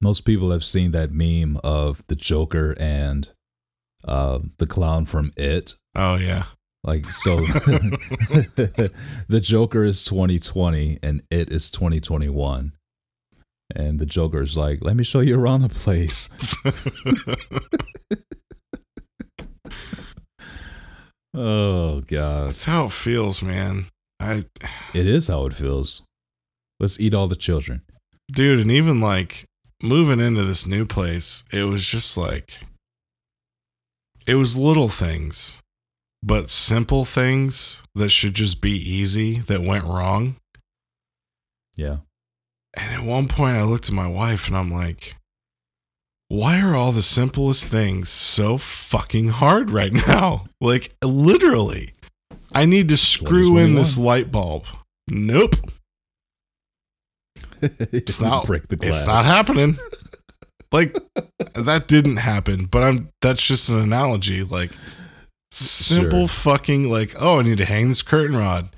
Most people have seen that meme of the Joker and uh, the clown from It. Oh yeah. Like so, the Joker is 2020 and It is 2021. And the Joker is like, "Let me show you around the place." Oh God, That's how it feels, man. I it is how it feels. Let's eat all the children. dude, and even like moving into this new place, it was just like it was little things, but simple things that should just be easy that went wrong. Yeah, And at one point, I looked at my wife and I'm like, why are all the simplest things so fucking hard right now? Like, literally, I need to screw in this light bulb. Nope. It's not- break the glass. It's not happening. like, that didn't happen, but I'm, that's just an analogy. Like, simple Sure. fucking, like, oh, I need to hang this curtain rod.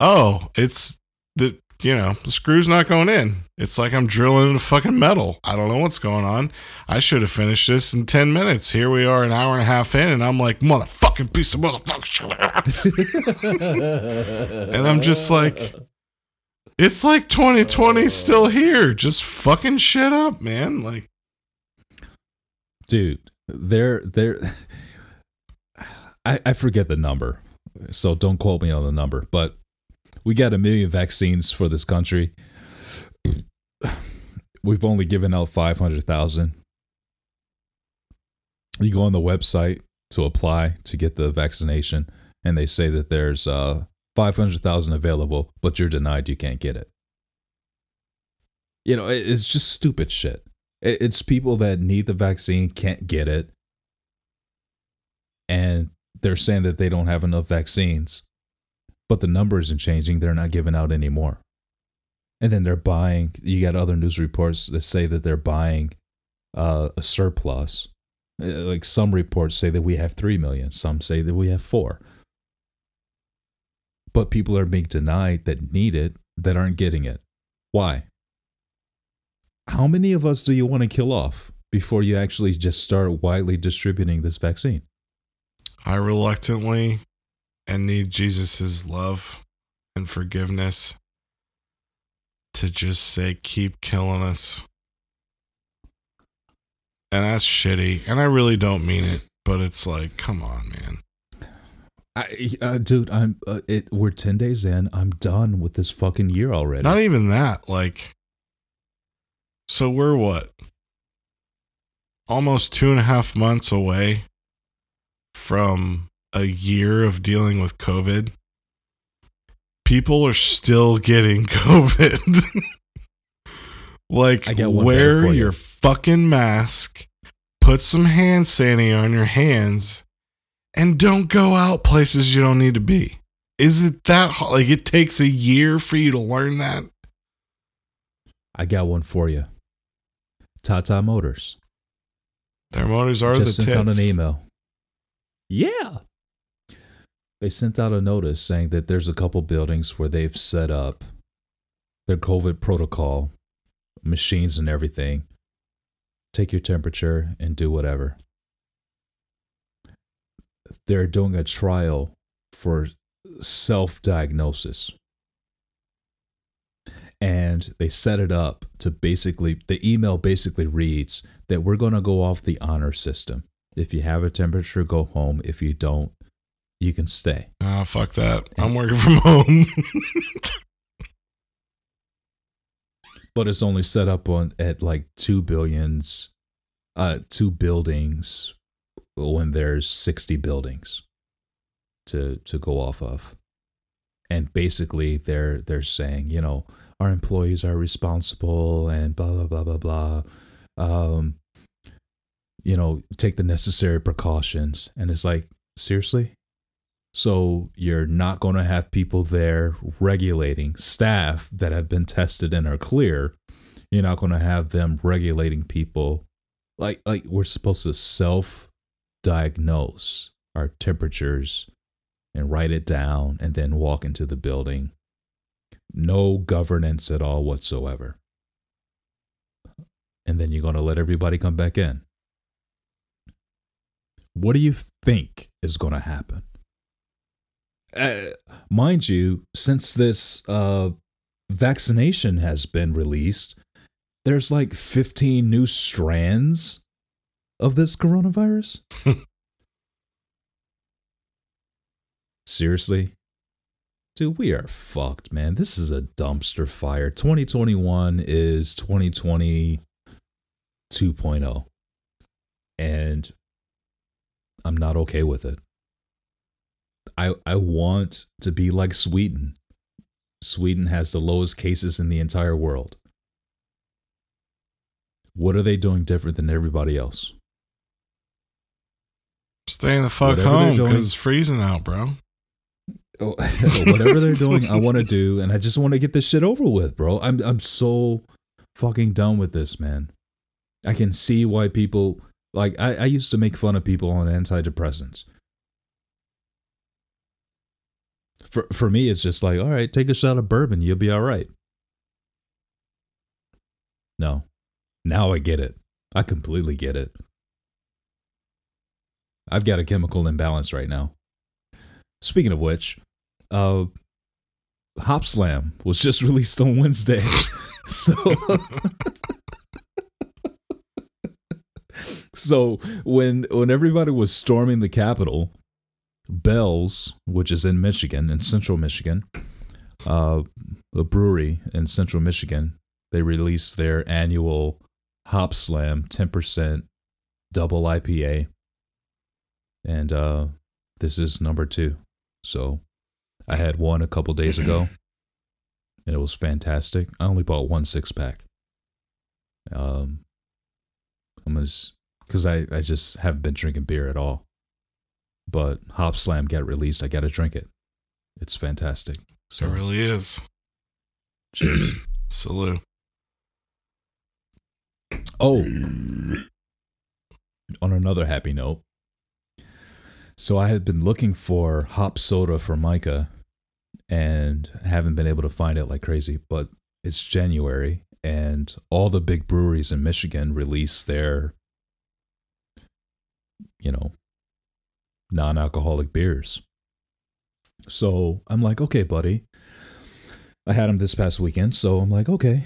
Oh, it's the, you know, the screw's not going in. It's like I'm drilling into fucking metal. I don't know what's going on. I should have finished this in 10 minutes. Here we are an hour and a half in, and I'm like, motherfucking piece of motherfucker. and I'm just like, it's like 2020 still here. Just fucking shit up, man. Like, dude they're they're I, I forget the number so don't quote me on the number but we got a million vaccines for this country we've only given out 500000 you go on the website to apply to get the vaccination and they say that there's uh 500000 available but you're denied you can't get it you know it's just stupid shit It's people that need the vaccine, can't get it, and they're saying that they don't have enough vaccines, but the number isn't changing. They're not giving out any more. And then they're buying, you got other news reports that say that they're buying uh, a surplus. Uh, Like some reports say that we have 3 million, some say that we have 4. But people are being denied that need it that aren't getting it. Why? how many of us do you want to kill off before you actually just start widely distributing this vaccine? I reluctantly and need Jesus's love and forgiveness to just say, keep killing us. And that's shitty. And I really don't mean it, but it's like, come on, man. I, uh, dude, I'm. Uh, it. We're ten days in. I'm done with this fucking year already. Not even that. Like, so we're what? Almost two and a half months away from a year of dealing with COVID. People are still getting COVID. like, I got one wear you. your fucking mask, put some hand sanitizer on your hands, and don't go out places you don't need to be. Is it that hard? Like, it takes a year for you to learn that? I got one for you. Tata Motors Their motors are just the sent out tits. an email. Yeah. They sent out a notice saying that there's a couple buildings where they've set up their COVID protocol, machines and everything. Take your temperature and do whatever. They're doing a trial for self diagnosis. And they set it up to basically, the email basically reads that we're going to go off the honor system. If you have a temperature, go home. If you don't, you can stay. Ah, fuck that. I'm working from home. but it's only set up on at like two billions, uh, two buildings when there's sixty buildings to to go off of, and basically they're they're saying you know our employees are responsible and blah blah blah blah blah. Um, you know, take the necessary precautions, and it's like seriously. So you're not going to have people there regulating staff that have been tested and are clear. You're not going to have them regulating people like like we're supposed to self diagnose our temperatures and write it down and then walk into the building. No governance at all whatsoever. And then you're going to let everybody come back in. What do you think is going to happen? Uh, mind you, since this uh, vaccination has been released, there's like 15 new strands of this coronavirus. Seriously? Dude, we are fucked, man. This is a dumpster fire. 2021 is 2020 2.0. And I'm not okay with it. I I want to be like Sweden. Sweden has the lowest cases in the entire world. What are they doing different than everybody else? Staying the fuck Whatever home because it's freezing out, bro. Oh, oh whatever they're doing, I want to do, and I just want to get this shit over with, bro. I'm I'm so fucking done with this, man. I can see why people like. I, I used to make fun of people on antidepressants. For for me, it's just like, all right, take a shot of bourbon, you'll be all right. No, now I get it. I completely get it. I've got a chemical imbalance right now. Speaking of which, uh, Hop Slam was just released on Wednesday. so, so when when everybody was storming the Capitol, Bell's, which is in Michigan, in Central Michigan, uh, a brewery in Central Michigan, they released their annual Hop Slam 10% double IPA, and uh, this is number two. So I had one a couple days ago, and it was fantastic. I only bought one six pack. Um, I'm gonna because I I just haven't been drinking beer at all. But Hop Slam got released. I got to drink it. It's fantastic. So It really is. cheers. Salute. Oh, on another happy note. So I had been looking for hop soda for Micah and haven't been able to find it like crazy, but it's January and all the big breweries in Michigan release their you know non-alcoholic beers. So I'm like, "Okay, buddy. I had them this past weekend, so I'm like, "Okay,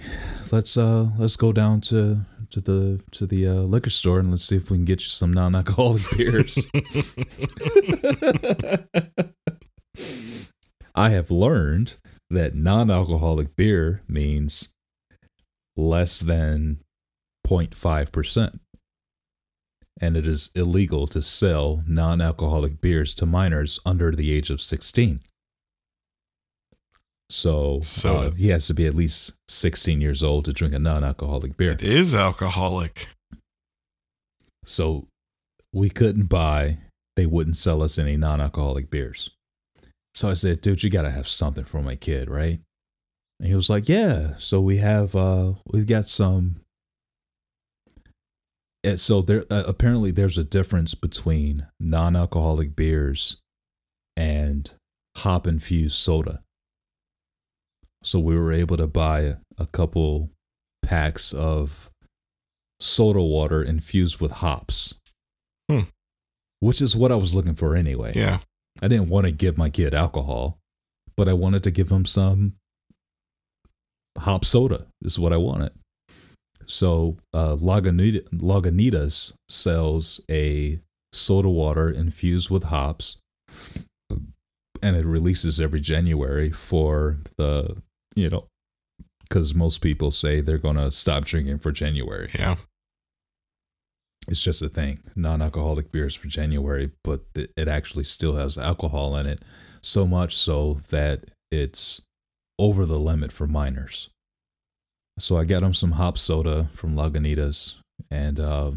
let's uh let's go down to to the to the uh, liquor store and let's see if we can get you some non-alcoholic beers. I have learned that non-alcoholic beer means less than 0.5%. And it is illegal to sell non-alcoholic beers to minors under the age of 16. So, uh, he has to be at least 16 years old to drink a non-alcoholic beer. It is alcoholic. So we couldn't buy, they wouldn't sell us any non alcoholic beers. So I said, dude, you got to have something for my kid, right? And he was like, yeah. So we have, uh, we've got some And so there uh, apparently there's a difference between non-alcoholic beers and hop infused soda. So we were able to buy a couple packs of soda water infused with hops. Hmm. Which is what I was looking for anyway. Yeah. I didn't want to give my kid alcohol, but I wanted to give him some hop soda. This is what I wanted. So uh, Lagunita, Lagunitas sells a soda water infused with hops, and it releases every January for the you know because most people say they're gonna stop drinking for January. Yeah. It's just a thing. Non-alcoholic beers for January, but th- it actually still has alcohol in it, so much so that it's over the limit for minors. So I got him some hop soda from Lagunitas, and uh,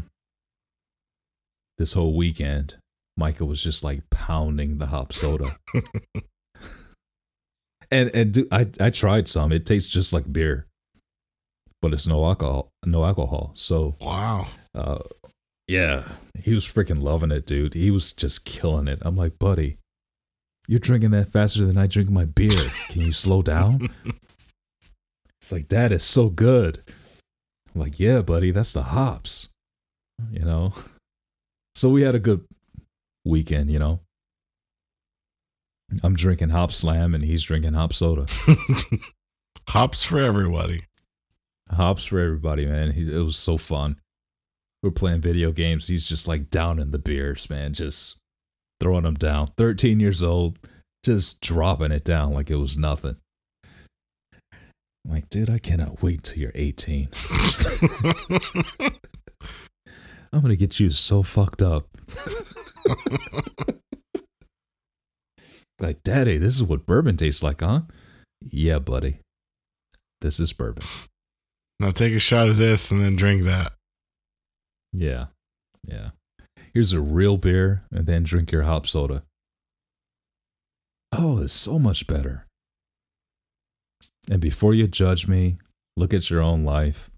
this whole weekend, Micah was just like pounding the hop soda. and and do, I I tried some. It tastes just like beer, but it's no alcohol. No alcohol. So Wow. uh, yeah, he was freaking loving it, dude. He was just killing it. I'm like, buddy, you're drinking that faster than I drink my beer. Can you slow down? It's like, Dad, it's so good. I'm like, yeah, buddy, that's the hops. You know? So we had a good weekend, you know? I'm drinking hop slam and he's drinking hop soda. Hops for everybody. Hops for everybody, man. He, it was so fun. We're playing video games. He's just like down in the beers, man. Just throwing them down. 13 years old, just dropping it down like it was nothing. I'm like, dude, I cannot wait till you're 18. I'm going to get you so fucked up. Like, daddy, this is what bourbon tastes like, huh? Yeah, buddy. This is bourbon. now take a shot of this and then drink that. Yeah. Yeah. Here's a real beer and then drink your hop soda. Oh, it's so much better. And before you judge me, look at your own life.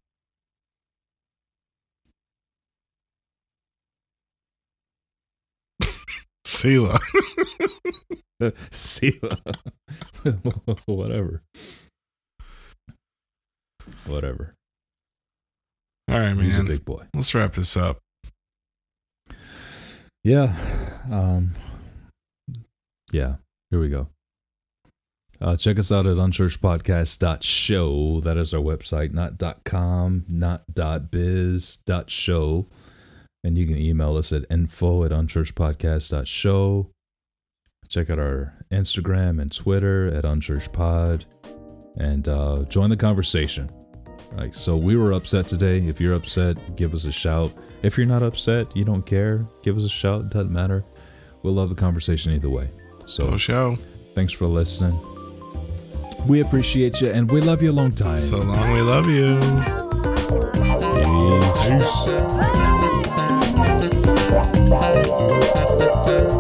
Selah. See, whatever. Whatever. All right, man. He's a big boy. Let's wrap this up. Yeah. Um, yeah. Here we go. Uh, check us out at unchurchpodcast.show. That is our website, not .com, not .biz, .show. And you can email us at info at unchurchpodcast.show. Check out our Instagram and Twitter at unchurchpod. And uh, join the conversation. Like, so we were upset today. If you're upset, give us a shout. If you're not upset, you don't care, give us a shout. It doesn't matter. We'll love the conversation either way. So Go show. thanks for listening. We appreciate you and we love you a long time. So long, we love you. Peace. Peace. Bye.